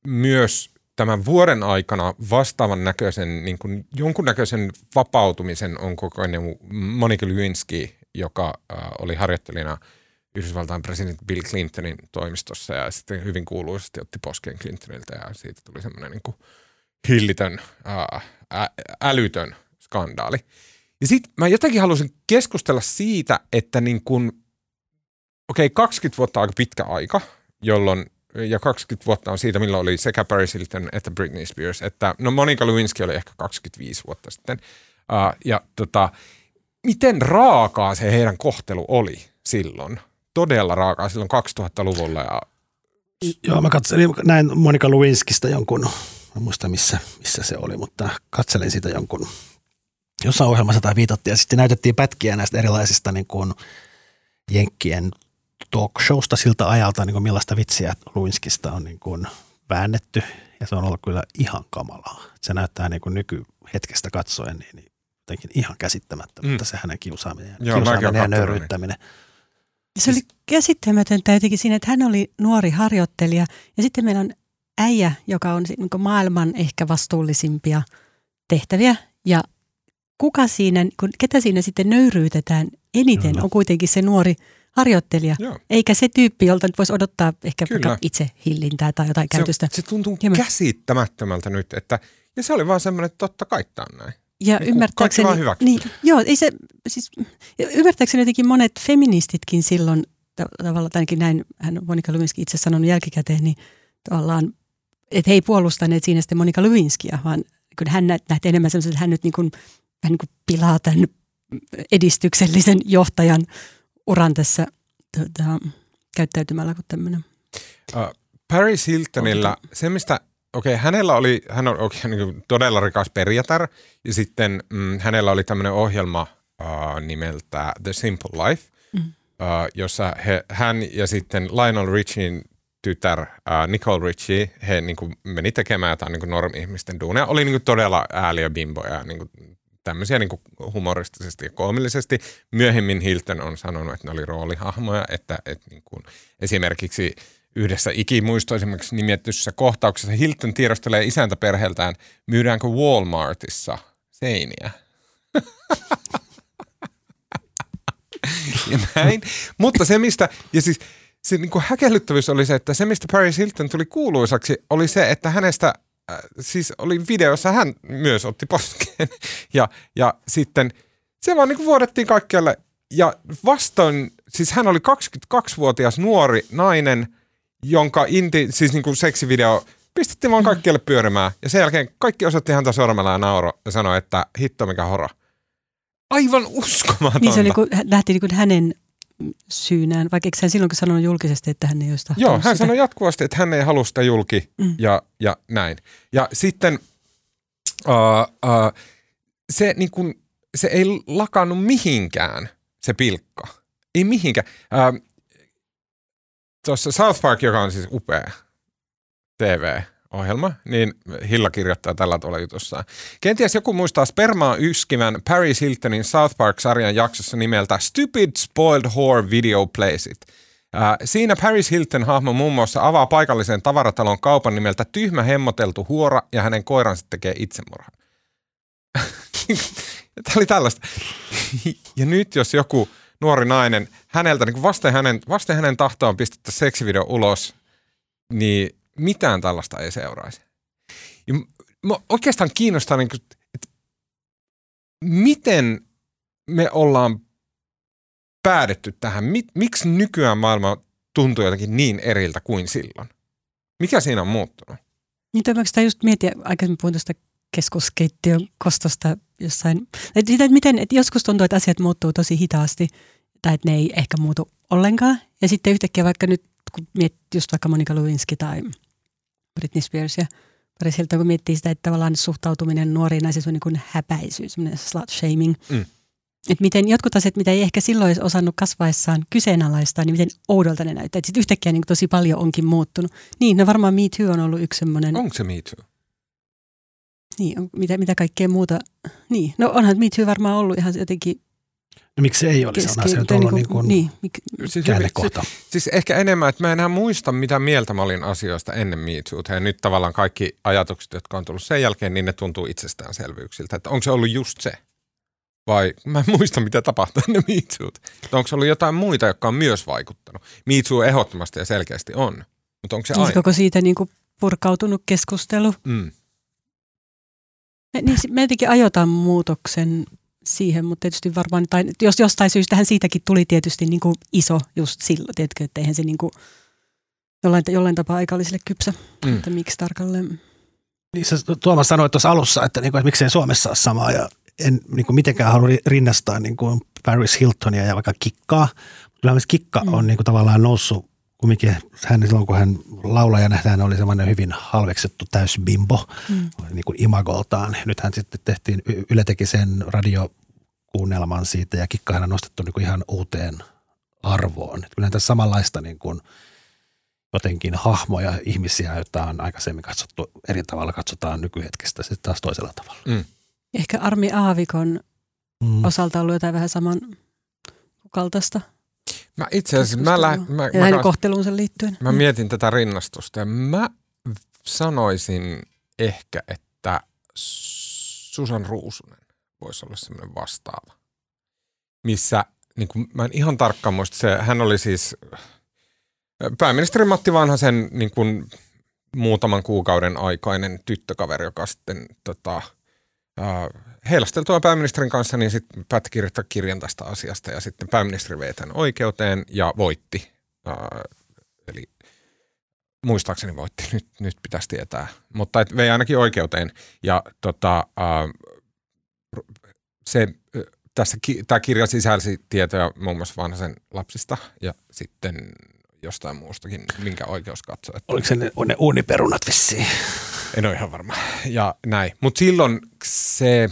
myös tämän vuoden aikana vastaavan näköisen, niin kuin jonkunnäköisen vapautumisen on kokoinen Monika Lewinsky, joka äh, oli harjoittelijana – Yhdysvaltain presidentti Bill Clintonin toimistossa ja sitten hyvin kuuluisesti otti poskeen Clintonilta ja siitä tuli semmoinen niin hillitön, ää, ä, älytön skandaali. Ja sitten mä jotenkin halusin keskustella siitä, että niin kuin, okei, okay, 20 vuotta on aika pitkä aika, jolloin ja 20 vuotta on siitä, milloin oli sekä Paris Hilton että Britney Spears, että no Monica Lewinsky oli ehkä 25 vuotta sitten. Uh, ja tota, miten raakaa se heidän kohtelu oli silloin? Todella raakaa silloin 2000-luvulla. Ja... Joo, mä katselin, näin Monika Lewinskystä jonkun, en muista missä, missä se oli, mutta katselin sitä jonkun, jossain ohjelmassa tai viitattiin ja sitten näytettiin pätkiä näistä erilaisista niin kuin Jenkkien talk showsta siltä ajalta, niin kuin millaista vitsiä Lewinskystä on niin kuin väännetty ja se on ollut kyllä ihan kamalaa. Se näyttää niin kuin nykyhetkestä katsoen niin, niin jotenkin ihan käsittämättömältä mm. se hänen kiusaaminen, Joo, kiusaaminen ja nöyryyttäminen. Niin. Se oli käsittämätöntä jotenkin siinä, että hän oli nuori harjoittelija ja sitten meillä on äijä, joka on niin maailman ehkä vastuullisimpia tehtäviä ja kuka siinä, ketä siinä sitten nöyryytetään eniten Kyllä. on kuitenkin se nuori harjoittelija, Joo. eikä se tyyppi, jolta nyt voisi odottaa ehkä itse hillintää tai jotain se, käytöstä. Se tuntuu Hieman. käsittämättömältä nyt, että ja se oli vaan semmoinen, että totta kai tämä on näin. Ja niin ymmärtääkseni, niin, joo, ei se, siis, ymmärtääkseni jotenkin monet feministitkin silloin, tavallaan ainakin näin, hän Monika Lewinsky itse sanonut jälkikäteen, niin tavallaan, että he ei puolustaneet siinä sitten Monika Lewinskia, vaan kyllä hän nähti enemmän semmoisen, että hän nyt niin kuin, vähän niin kuin pilaa tämän edistyksellisen johtajan uran tässä tuota, käyttäytymällä kuin tämmöinen. Uh, Paris Hiltonilla, se mistä okei, okay, hänellä oli, hän on okay, niin todella rikas perjätär ja sitten mm, hänellä oli tämmöinen ohjelma uh, nimeltä The Simple Life, mm. uh, jossa he, hän ja sitten Lionel Richien tytär uh, Nicole Richie, he niin kuin, meni tekemään jotain niin normi-ihmisten duuneja. Oli niin kuin, todella ääliö bimboja, niin kuin, tämmöisiä niin kuin, humoristisesti ja koomillisesti. Myöhemmin Hilton on sanonut, että ne oli roolihahmoja, että, että niin kuin, esimerkiksi – yhdessä ikimuistoisimmaksi nimettyssä kohtauksessa Hilton tiedostelee isäntäperheeltään, myydäänkö Walmartissa seiniä. ja näin. Mutta se, mistä, ja siis se niin kuin häkellyttävyys oli se, että se, mistä Paris Hilton tuli kuuluisaksi, oli se, että hänestä, äh, siis oli videossa, hän myös otti poskeen. ja, ja sitten se vaan niin kuin vuodettiin kaikkialle. Ja vastoin, siis hän oli 22-vuotias nuori nainen – jonka inti, siis niin kuin seksivideo pistettiin vaan kaikkialle pyörimään. Ja sen jälkeen kaikki osoitti häntä sormella ja nauro ja sanoi, että hitto mikä horo. Aivan uskomatonta. Niin se niin kuin, lähti niin kuin hänen syynään, vaikka eikö hän silloin sanonut julkisesti, että hän ei olisi Joo, hän sitä? sanoi jatkuvasti, että hän ei halua sitä julki mm. ja, ja näin. Ja sitten uh, uh, se, niin kuin, se ei lakannut mihinkään, se pilkka. Ei mihinkään. Uh, tuossa South Park, joka on siis upea TV-ohjelma, niin Hilla kirjoittaa tällä tavalla jutussa. Kenties joku muistaa spermaa yskivän Paris Hiltonin South Park-sarjan jaksossa nimeltä Stupid Spoiled Whore Video. Äh, siinä Paris Hilton hahmo muun muassa avaa paikallisen tavaratalon kaupan nimeltä Tyhmä hemmoteltu huora ja hänen koiransa tekee itsemurhan. (laughs) Tämä oli tällaista. ja nyt jos joku nuori nainen, häneltä niin vasten, hänen, vasten hänen tahtoon pistettä seksivideo ulos, niin mitään tällaista ei seuraisi. Ja mua oikeastaan kiinnostaa, niin kuin, että miten me ollaan päädytty tähän. Mik, miksi nykyään maailma tuntuu jotenkin niin eriltä kuin silloin? Mikä siinä on muuttunut? Niin toi mä just mietin, aikaisemmin puhuin tuosta keskuskeittiön kostosta jossain. Että, sitä, että miten, että joskus tuntuu, että asiat muuttuu tosi hitaasti tai että ne ei ehkä muutu ollenkaan. Ja sitten yhtäkkiä vaikka nyt, kun miettii just vaikka Monika Lewinsky tai Britney Spears ja Paris Hilton, kun miettii sitä, että tavallaan suhtautuminen nuoriin naisiin on niin kuin häpäisyys, semmoinen slut shaming. Mm. Että miten jotkut asiat, mitä ei ehkä silloin olisi osannut kasvaessaan kyseenalaistaa, niin miten oudolta ne näyttää. Että sitten yhtäkkiä niin tosi paljon onkin muuttunut. Niin, no varmaan Me Too on ollut yksi semmoinen. Onko se Me Too? Niin, on, mitä, mitä kaikkea muuta. Niin, no onhan Me Too varmaan ollut ihan jotenkin No miksi se ei olisi? Onhan se nyt ollut niin kuin niin, mik, siis, käännekohta. Siis, siis ehkä enemmän, että mä enää muista, mitä mieltä mä olin asioista ennen Me Too. Ja nyt tavallaan kaikki ajatukset, jotka on tullut sen jälkeen, niin ne tuntuu itsestäänselvyyksiltä. Että onko se ollut just se? Vai mä en muista, mitä tapahtui ennen Too. Onko se ollut jotain muita, jotka on myös vaikuttanut? Too ehdottomasti ja selkeästi on. Mutta onko se siis aina? koko siitä niin kuin purkautunut keskustelu. Mm. Me, niin, me jotenkin ajotaan muutoksen siihen, mutta tietysti varmaan, tai jos jostain syystähän siitäkin tuli tietysti niin kuin iso just silloin, tiedätkö, että eihän se niin kuin jollain, jollain tapaa aika oli sille kypsä, mm. että miksi tarkalleen. Niin sä Tuomas sanoit tuossa alussa, että, niin kuin, että miksei Suomessa ole samaa ja en niin kuin mitenkään halua rinnastaa niin kuin Paris Hiltonia ja vaikka Kikkaa. Kyllä myös Kikka mm. on niin kuin tavallaan noussut kumminkin hän silloin, kun hän laulajana, hän oli semmoinen hyvin halveksettu täysbimbo mm. niin kuin imagoltaan. Nythän sitten tehtiin, Yle teki sen radiokuunnelman siitä ja Kikka on nostettu niin kuin ihan uuteen arvoon. Että kyllähän tässä samanlaista niin kuin jotenkin hahmoja, ihmisiä, joita on aikaisemmin katsottu eri tavalla, katsotaan nykyhetkestä sitten taas toisella tavalla. Mm. Ehkä Armi Aavikon mm. osalta ollut jotain vähän saman kaltaista Mä itse asiassa, mä, lä- mä, ja mä, kohteluunsa liittyen. Mä mietin tätä rinnastusta ja mä sanoisin ehkä, että Susan Ruusunen voisi olla semmoinen vastaava. Missä, niin kuin, mä en ihan tarkkaan muista, se, hän oli siis pääministeri Matti Vanhasen niin kuin, muutaman kuukauden aikainen tyttökaveri, joka sitten tota, heilasteltua pääministerin kanssa, niin sitten päätti kirjoittaa kirjan tästä asiasta ja sitten pääministeri vei tämän oikeuteen ja voitti. Äh, eli muistaakseni voitti, nyt, nyt pitäisi tietää, mutta et vei ainakin oikeuteen ja tota, äh, se, tässä, tämä kirja sisälsi tietoja muun muassa vanhaisen lapsista ja sitten jostain muustakin, minkä oikeus katsoi. Että... Oliko se ne, ne uuniperunat vissiin? En ole ihan varma. Ja näin. Mutta silloin se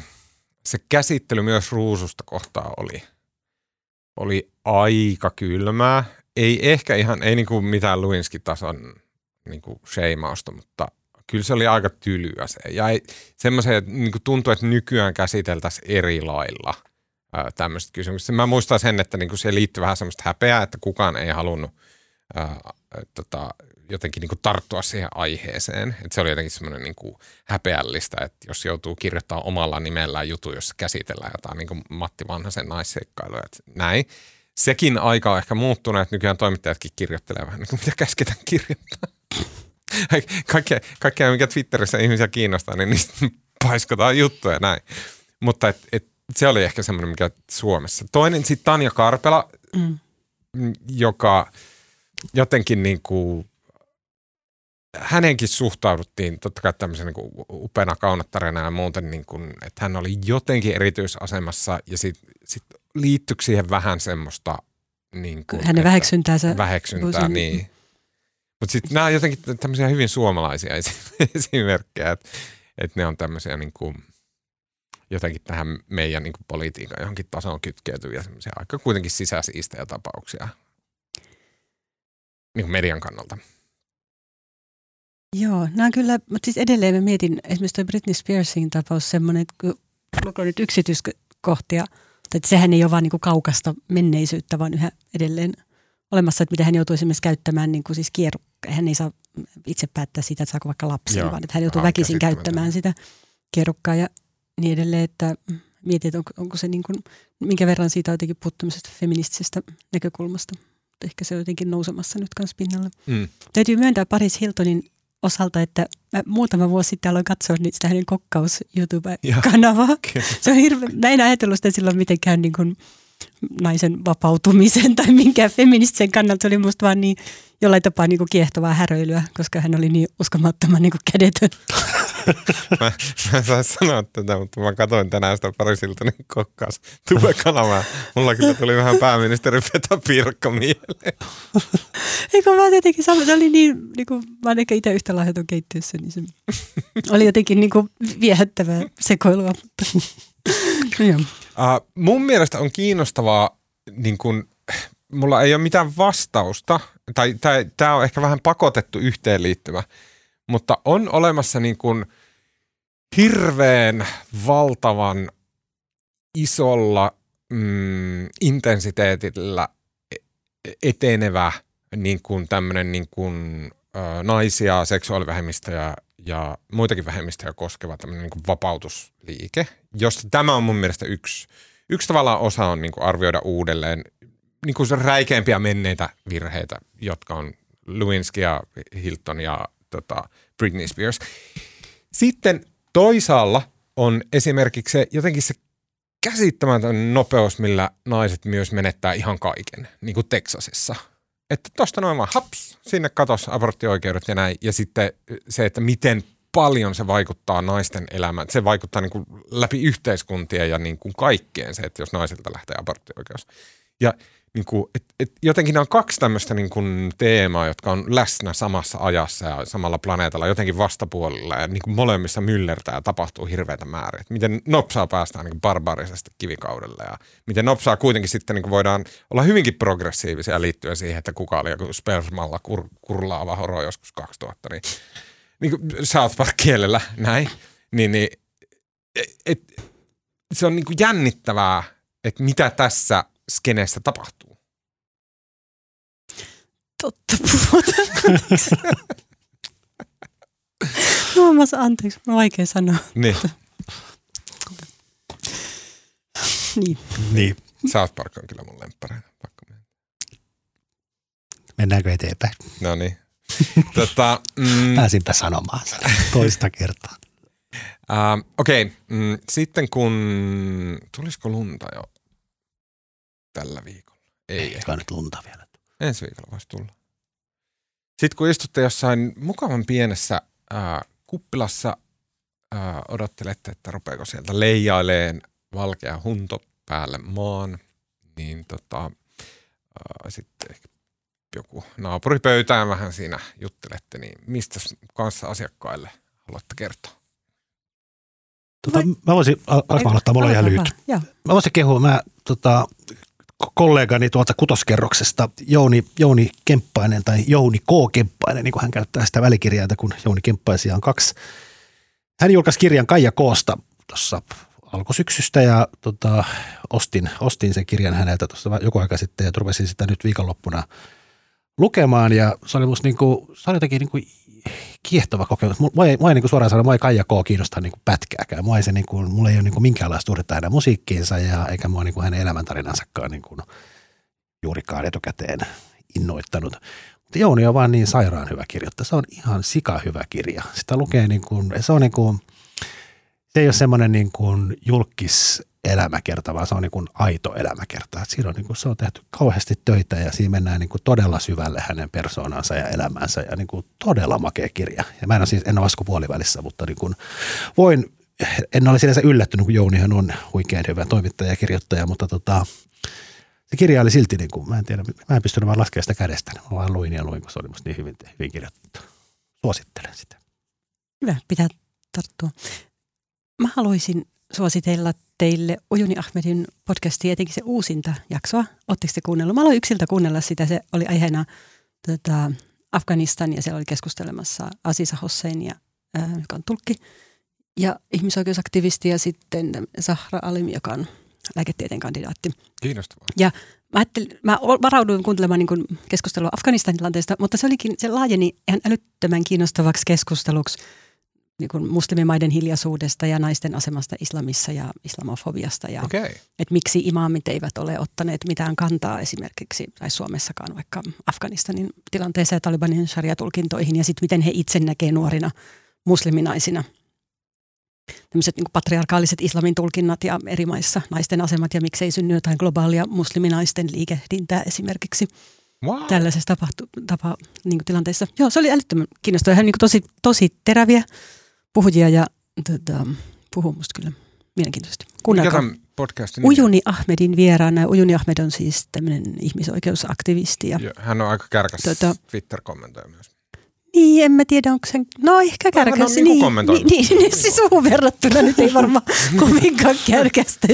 se käsittely myös ruususta kohtaa oli, oli aika kylmää. Ei ehkä ihan, ei niinku mitään Luinski-tason niinku sheimausta, mutta kyllä se oli aika tylyä se. Ja semmoisen, että niinku tuntuu, että nykyään käsiteltäisiin eri lailla tämmöiset kysymykset. Mä muistan sen, että niinku se liittyy vähän semmoista häpeää, että kukaan ei halunnut ää, tota, jotenkin niin kuin tarttua siihen aiheeseen. Että se oli jotenkin semmoinen niin kuin häpeällistä, että jos joutuu kirjoittamaan omalla nimellään jutu, jossa käsitellään jotain niin kuin Matti Vanhasen naisseikkailuja. Että näin. Sekin aika on ehkä muuttunut, että nykyään toimittajatkin kirjoittelee vähän niin kuin mitä käsketään kirjoittaa. (laughs) Kaikkea, kaikkea, mikä Twitterissä ihmisiä kiinnostaa, niin niistä paiskotaan juttuja näin. Mutta et, et, se oli ehkä semmoinen, mikä Suomessa. Toinen sitten Tanja Karpela, mm. joka jotenkin niin kuin hänenkin suhtauduttiin totta kai tämmöisen niin upeana kaunottarena ja muuten, niin kuin, että hän oli jotenkin erityisasemassa ja sitten sit liittyykö siihen vähän semmoista niin kuin, Hänen väheksyntäänsä. Väheksyntää, voisin... niin. Mutta sitten nämä on jotenkin tämmöisiä hyvin suomalaisia (laughs) esimerkkejä, että, että ne on tämmöisiä niin kuin, jotenkin tähän meidän niin kuin politiikan johonkin tasoon kytkeytyviä semmoisia aika kuitenkin sisäisiistä tapauksia niin kuin median kannalta. Joo, nämä kyllä, mutta siis edelleen mä mietin esimerkiksi tuo Britney Spearsin tapaus semmoinen, että kun lukee nyt yksityiskohtia, että sehän ei ole vaan niin kuin kaukasta menneisyyttä, vaan yhä edelleen olemassa, että miten hän joutuu esimerkiksi käyttämään niin kuin siis kierrukkaa. Hän ei saa itse päättää siitä, että saako vaikka lapsen, Joo, vaan että hän joutuu väkisin käyttämään sitä kierrukkaa ja niin edelleen, että mietin, että onko, onko se niin kuin, minkä verran siitä on jotenkin puuttumisesta feministisestä näkökulmasta. Ehkä se on jotenkin nousemassa nyt kanssa pinnalle. Mm. Täytyy myöntää Paris Hiltonin osalta, että mä muutama vuosi sitten aloin katsoa sitä hänen kokkaus. YouTube-kanavaa. (laughs) Se on hirve, mä en ajatellut sitä silloin mitenkään niin kuin naisen vapautumisen tai minkään feministisen kannalta. Se oli musta vaan niin jollain tapaa niin kuin kiehtovaa häröilyä, koska hän oli niin uskomattoman niin kuin kädetön. (laughs) Mä, mä en saa sanoa tätä, mutta mä katsoin tänään sitä parisiltainen kokkaus tube-kanavaa. Mulla kyllä tuli vähän pääministeri Peta Pirkka mieleen. Eikö vaan jotenkin sama, se oli niin, niin kuin, mä olen ehkä itse yhtä lahjaton keittiössä, niin se oli jotenkin niin kuin viehättävää sekoilua. Uh, mun mielestä on kiinnostavaa, niin kun, mulla ei ole mitään vastausta, tai tämä on ehkä vähän pakotettu yhteenliittymä, mutta on olemassa niin kun hirveän valtavan isolla mm, intensiteetillä e- etenevä niin kuin tämmöinen niin kuin, ö, naisia, seksuaalivähemmistöjä ja muitakin vähemmistöjä koskeva tämmöinen niin kuin vapautusliike, josta tämä on mun mielestä yksi, yksi tavallaan osa on niin kuin arvioida uudelleen niin kuin räikeimpiä menneitä virheitä, jotka on Lewinsky ja Hilton ja tota, Britney Spears. Sitten toisaalla on esimerkiksi se, jotenkin se käsittämätön nopeus, millä naiset myös menettää ihan kaiken, niin kuin Teksasissa. Että tosta noin vaan haps, sinne katos aborttioikeudet ja näin. Ja sitten se, että miten paljon se vaikuttaa naisten elämään. Se vaikuttaa niin kuin läpi yhteiskuntia ja niin kuin kaikkeen se, että jos naisilta lähtee aborttioikeus. Ja niin kuin, et, et jotenkin nämä on kaksi tämmöistä niin kuin teemaa, jotka on läsnä samassa ajassa ja samalla planeetalla jotenkin vastapuolella ja niin kuin molemmissa myllertää ja tapahtuu hirveitä määriä. Miten nopsaa päästään niin kuin barbaarisesta kivikaudelle ja miten nopsaa kuitenkin sitten niin kuin voidaan olla hyvinkin progressiivisia liittyen siihen, että kuka oli joku spermalla kur, kurlaava horo joskus 2000, niin, niin kuin South Park-kielellä näin, niin, niin et, et, se on niin kuin jännittävää, että mitä tässä skeneessä tapahtuu. Totta puhutaan. Tuomas, anteeksi, mä vaikea sanoa. Niin, Niin. Niin, South Park on kyllä mun. Pakko mennä. mennäänkö eteenpäin? No niin. (laughs) tota, mm, Pääsinpä sanomaan sen toista kertaa. ähm, Okei, okay, mm, sitten kun, tulisiko lunta jo tällä viikolla? Ei, Ei ehkä. nyt lunta vielä. ensi viikolla voisi tulla. Sitten kun istutte jossain mukavan pienessä äh, kuppilassa, äh, odottelette, että rupeako sieltä leijaileen valkea hunto päälle maan, niin tota, äh, sitten ehkä joku naapuripöytään vähän siinä juttelette, niin mistä kanssa asiakkaille haluatte kertoa? Tota, mä voisin, al- alkaa mä aloittaa, mulla on ihan lyhyt. Mä voisin kehua, mä tota, kollegani tuolta kutoskerroksesta, Jouni, Jouni Kemppainen tai Jouni K. Kemppainen, niin kuin hän käyttää sitä välikirjainta, kun Jouni Kemppaisia on kaksi. Hän julkaisi kirjan Kaija Koosta tuossa alkusyksystä ja tota, ostin, ostin sen kirjan häneltä tuossa joku aika sitten ja rupesin sitä nyt viikonloppuna lukemaan ja se oli musta niinku, se oli jotenkin niinku kiehtova kokemus. Mua ei, mua ei niinku suoraan sanoa, mua ei Kaija K. kiinnosta niinku pätkääkään. Mua ei se niinku, mulla ei ole niinku minkäänlaista suhdetta hänen musiikkiinsa ja eikä mua niinku hänen elämäntarinansakaan niinku juurikaan etukäteen innoittanut. Mutta Jouni on vaan niin sairaan hyvä kirjoittaja. Se on ihan sika hyvä kirja. Sitä lukee niin kuin, se on niin kuin, se ei ole semmoinen niin kuin julkis elämäkerta, vaan se on niin kuin aito elämäkerta. Et siinä on niin kuin, se on tehty kauheasti töitä ja siinä mennään niin kuin todella syvälle hänen persoonansa ja elämänsä ja niin kuin todella makea kirja. Ja mä en ole siis, en ole puolivälissä, mutta niin kuin voin, en ole sinänsä yllättynyt, kun Jounihan on huikean hyvä toimittaja ja kirjoittaja, mutta tota, se kirja oli silti, niin kuin, mä en tiedä, mä en pystynyt vaan laskemaan sitä kädestä. Mä vaan luin ja luin, kun se oli musta niin hyvin, hyvin kirjoitettu. Suosittelen sitä. Hyvä, pitää tarttua. Mä haluaisin suositella teille Ojuni Ahmedin podcastia, etenkin se uusinta jaksoa. Oletteko te kuunnellut? Mä aloin yksiltä kuunnella sitä. Se oli aiheena tota, Afganistan ja siellä oli keskustelemassa Aziza Hossein, ja, ää, joka on tulkki, ja ihmisoikeusaktivisti ja sitten Sahra Alim, joka on lääketieteen kandidaatti. Kiinnostavaa. Mä, ajattelin, mä ol- varauduin kuuntelemaan niin keskustelua Afganistanin tilanteesta, mutta se, olikin, se laajeni ihan älyttömän kiinnostavaksi keskusteluksi niin kuin muslimimaiden hiljaisuudesta ja naisten asemasta islamissa ja islamofobiasta ja. Okay. että miksi imaamit eivät ole ottaneet mitään kantaa esimerkiksi tai Suomessakaan vaikka Afganistanin tilanteeseen ja Talibanin sharia-tulkintoihin ja sitten miten he itse näkee nuorina musliminaisina. Tämmöiset niin patriarkaaliset islamin tulkinnat ja eri maissa naisten asemat ja miksei synny jotain globaalia musliminaisten liikehdintää esimerkiksi Wow. tällaisessa tapahtu, tapa, niin tilanteessa. Joo, se oli älyttömän kiinnostavaa. Hän niin tosi, tosi teräviä puhujia ja tota, puhuu musta kyllä mielenkiintoisesti. Mikä Kuunnelkaa. tämän podcastin nimi? Ujuni Ahmedin vieraana. Ujuni Ahmed on siis tämmöinen ihmisoikeusaktivisti. Ja, Hän on aika kärkäs Tota- Twitter-kommentoija myös. Niin, en mä tiedä, onko se... No ehkä kärkäs. niinku Niin, kommentoinut. niin, niin, niin, siis suhun verrattuna nyt ei varmaan (laughs) kovinkaan kärkästä.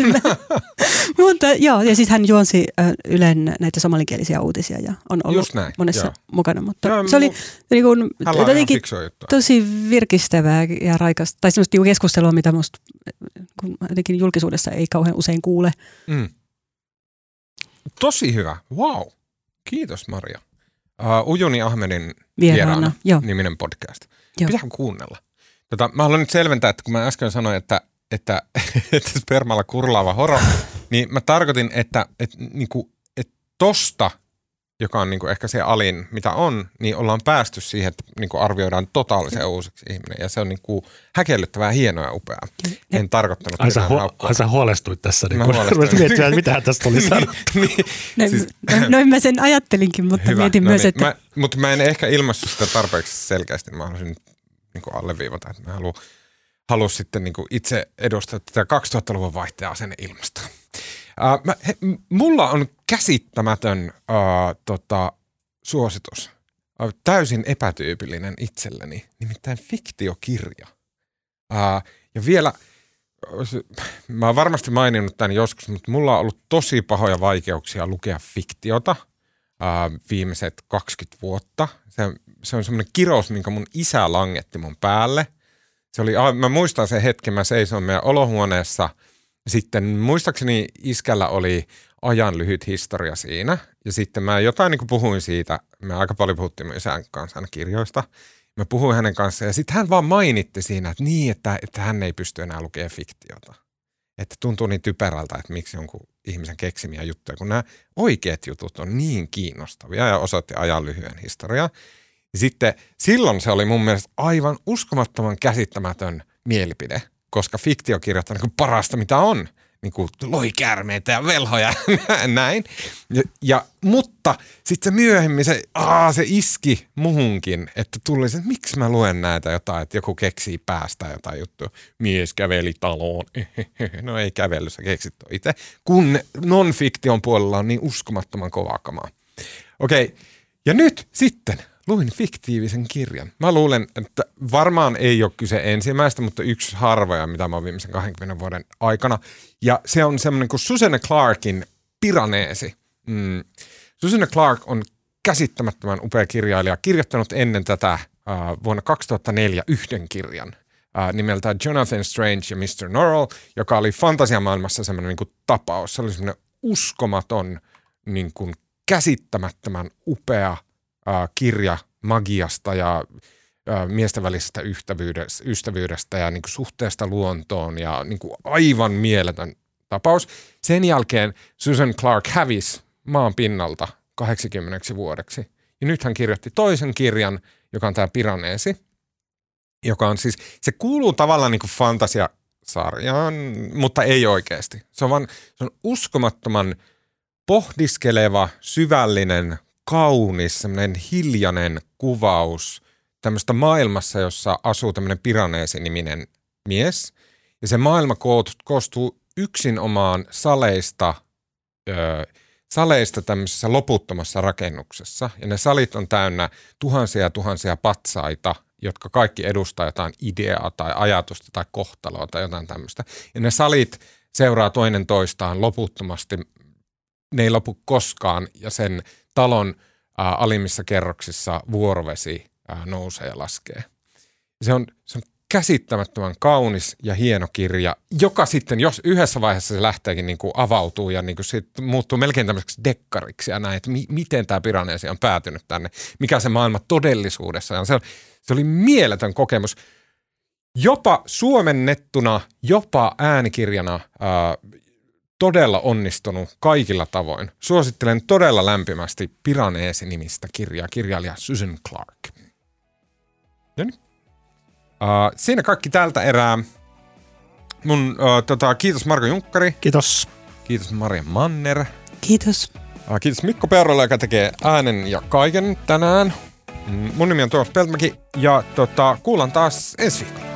(laughs) Mutta joo, ja siis hän juonsi äh, Ylen näitä somalinkielisiä uutisia ja on ollut Just näin, monessa joo. mukana. Mutta Joo, se oli niin kuin, ihan jotenkin tosi virkistävää ja raikasta, tai semmoista niinku keskustelua, mitä musta kun jotenkin julkisuudessa ei kauhean usein kuule. Mm. Tosi hyvä. Wow. Kiitos Maria. Uh, Ujuni Ahmedin Vieraana, vieraana joo. niminen podcast. Joo. Pitää kuunnella. Tota, mä haluan nyt selventää, että kun mä äsken sanoin, että, että, (laughs) että spermalla kurlaava horo, niin mä tarkoitin, että, että, niin kuin, että tosta, joka on niin kuin ehkä se alin, mitä on, niin ollaan päästy siihen, että niin kuin arvioidaan totaalisen uusiksi ihminen. Ja se on niin kuin häkellyttävää, hienoa ja upeaa. Ja- En tarkoittanut Ai sä, huo, ai sä huolestuit tässä, niin Mä kun huolestuin. rupesit miettimään, että mitä tästä oli sanottu. niin, Noin, (laughs) Siis- siis, noin, noin mä sen ajattelinkin, mutta Hyvä, mietin no myös, niin. että Mä, mutta mä en ehkä ilmaissut sitä tarpeeksi selkeästi. Mä haluaisin niin kuin alleviivata, että mä haluan halua sitten niin kuin itse edustaa tätä 2000-luvun vaihteen asenneilmasta. Uh, mä, he, mulla on käsittämätön uh, tota, suositus. Täysin epätyypillinen itselleni, nimittäin fiktiokirja. Uh, ja vielä, mä oon varmasti maininnut tämän joskus, mutta mulla on ollut tosi pahoja vaikeuksia lukea fiktiota uh, viimeiset 20 vuotta. Se, se on semmoinen kirous, minkä mun isä langetti mun päälle. Se oli, mä muistan sen hetken, mä seisoin meidän olohuoneessa. Sitten muistaakseni iskällä oli ajan lyhyt historia siinä. Ja sitten mä jotain niin kuin puhuin siitä, me aika paljon puhuttiin isän kanssa kirjoista. Mä puhuin hänen kanssaan ja sitten hän vaan mainitti siinä, että niin, että, että hän ei pysty enää lukemaan fiktiota. Että tuntuu niin typerältä, että miksi jonkun ihmisen keksimiä juttuja, kun nämä oikeat jutut on niin kiinnostavia ja osoitti ajan lyhyen historiaa. Ja sitten silloin se oli mun mielestä aivan uskomattoman käsittämätön mielipide, koska fiktiokirjat on niin parasta, mitä on. Niin kuin lohikäärmeitä ja velhoja (laughs) ja näin. Ja, ja, mutta sitten se myöhemmin se, aa, se iski muhunkin, että tuli se, että miksi mä luen näitä jotain, että joku keksii päästä jotain juttua. Mies käveli taloon. (laughs) No ei kävellyt, sä keksit itse. Kun non-fiktion puolella on niin uskomattoman kovaa kamaa. Okei, ja nyt sitten luin fiktiivisen kirjan. Mä luulen, että varmaan ei ole kyse ensimmäistä, mutta yksi harvoja, mitä mä oon viimeisen 20 vuoden aikana. Ja se on semmoinen kuin Susanne Clarkin Piraneesi. Mm. Susanne Clark on käsittämättömän upea kirjailija, kirjoittanut ennen tätä äh, vuonna 2004 yhden kirjan äh, nimeltä Jonathan Strange ja Mr. Norrell, joka oli fantasiamaailmassa semmoinen niin kuin tapaus. Se oli semmoinen uskomaton, niin kuin käsittämättömän upea kirja magiasta ja miesten välisestä ystävyydestä, ystävyydestä ja niin kuin suhteesta luontoon ja niin kuin aivan mieletön tapaus. Sen jälkeen Susan Clark hävisi maan pinnalta 80 vuodeksi. Ja nyt hän kirjoitti toisen kirjan, joka on tämä Piraneesi, joka on siis, se kuuluu tavallaan niin kuin fantasiasarjaan, mutta ei oikeasti. Se on, vaan, se on uskomattoman pohdiskeleva, syvällinen, kaunis, semmoinen hiljainen kuvaus tämmöistä maailmassa, jossa asuu tämmöinen Piraneesi-niminen mies. Ja se maailma koostuu yksinomaan saleista, öö, saleista tämmöisessä loputtomassa rakennuksessa. Ja ne salit on täynnä tuhansia ja tuhansia patsaita, jotka kaikki edustaa jotain ideaa tai ajatusta tai kohtaloa tai jotain tämmöistä. Ja ne salit seuraa toinen toistaan loputtomasti. Ne ei lopu koskaan ja sen talon ää, alimmissa kerroksissa vuorovesi ää, nousee ja laskee. Se on, se on käsittämättömän kaunis ja hieno kirja, joka sitten, jos yhdessä vaiheessa se lähteekin niin kuin avautuu ja niin kuin muuttuu melkein tämmöiseksi dekkariksi ja näin, että mi- miten tämä Piraneesi on päätynyt tänne, mikä se maailma todellisuudessa on. Se, se oli mieletön kokemus. Jopa suomennettuna, jopa äänikirjana ää, todella onnistunut kaikilla tavoin. Suosittelen todella lämpimästi Piraneesi-nimistä kirjaa, kirjailija Susan Clark. No niin. Uh, siinä kaikki tältä erää. Mun, uh, tota, kiitos Marko Junkkari, Kiitos. kiitos Maria Manner, Kiitos. uh, kiitos Mikko Peuralla, joka tekee äänen ja kaiken tänään. Mm, Mun nimi on Tuomas Peltmäki ja tota, kuullaan taas ensi viikolla.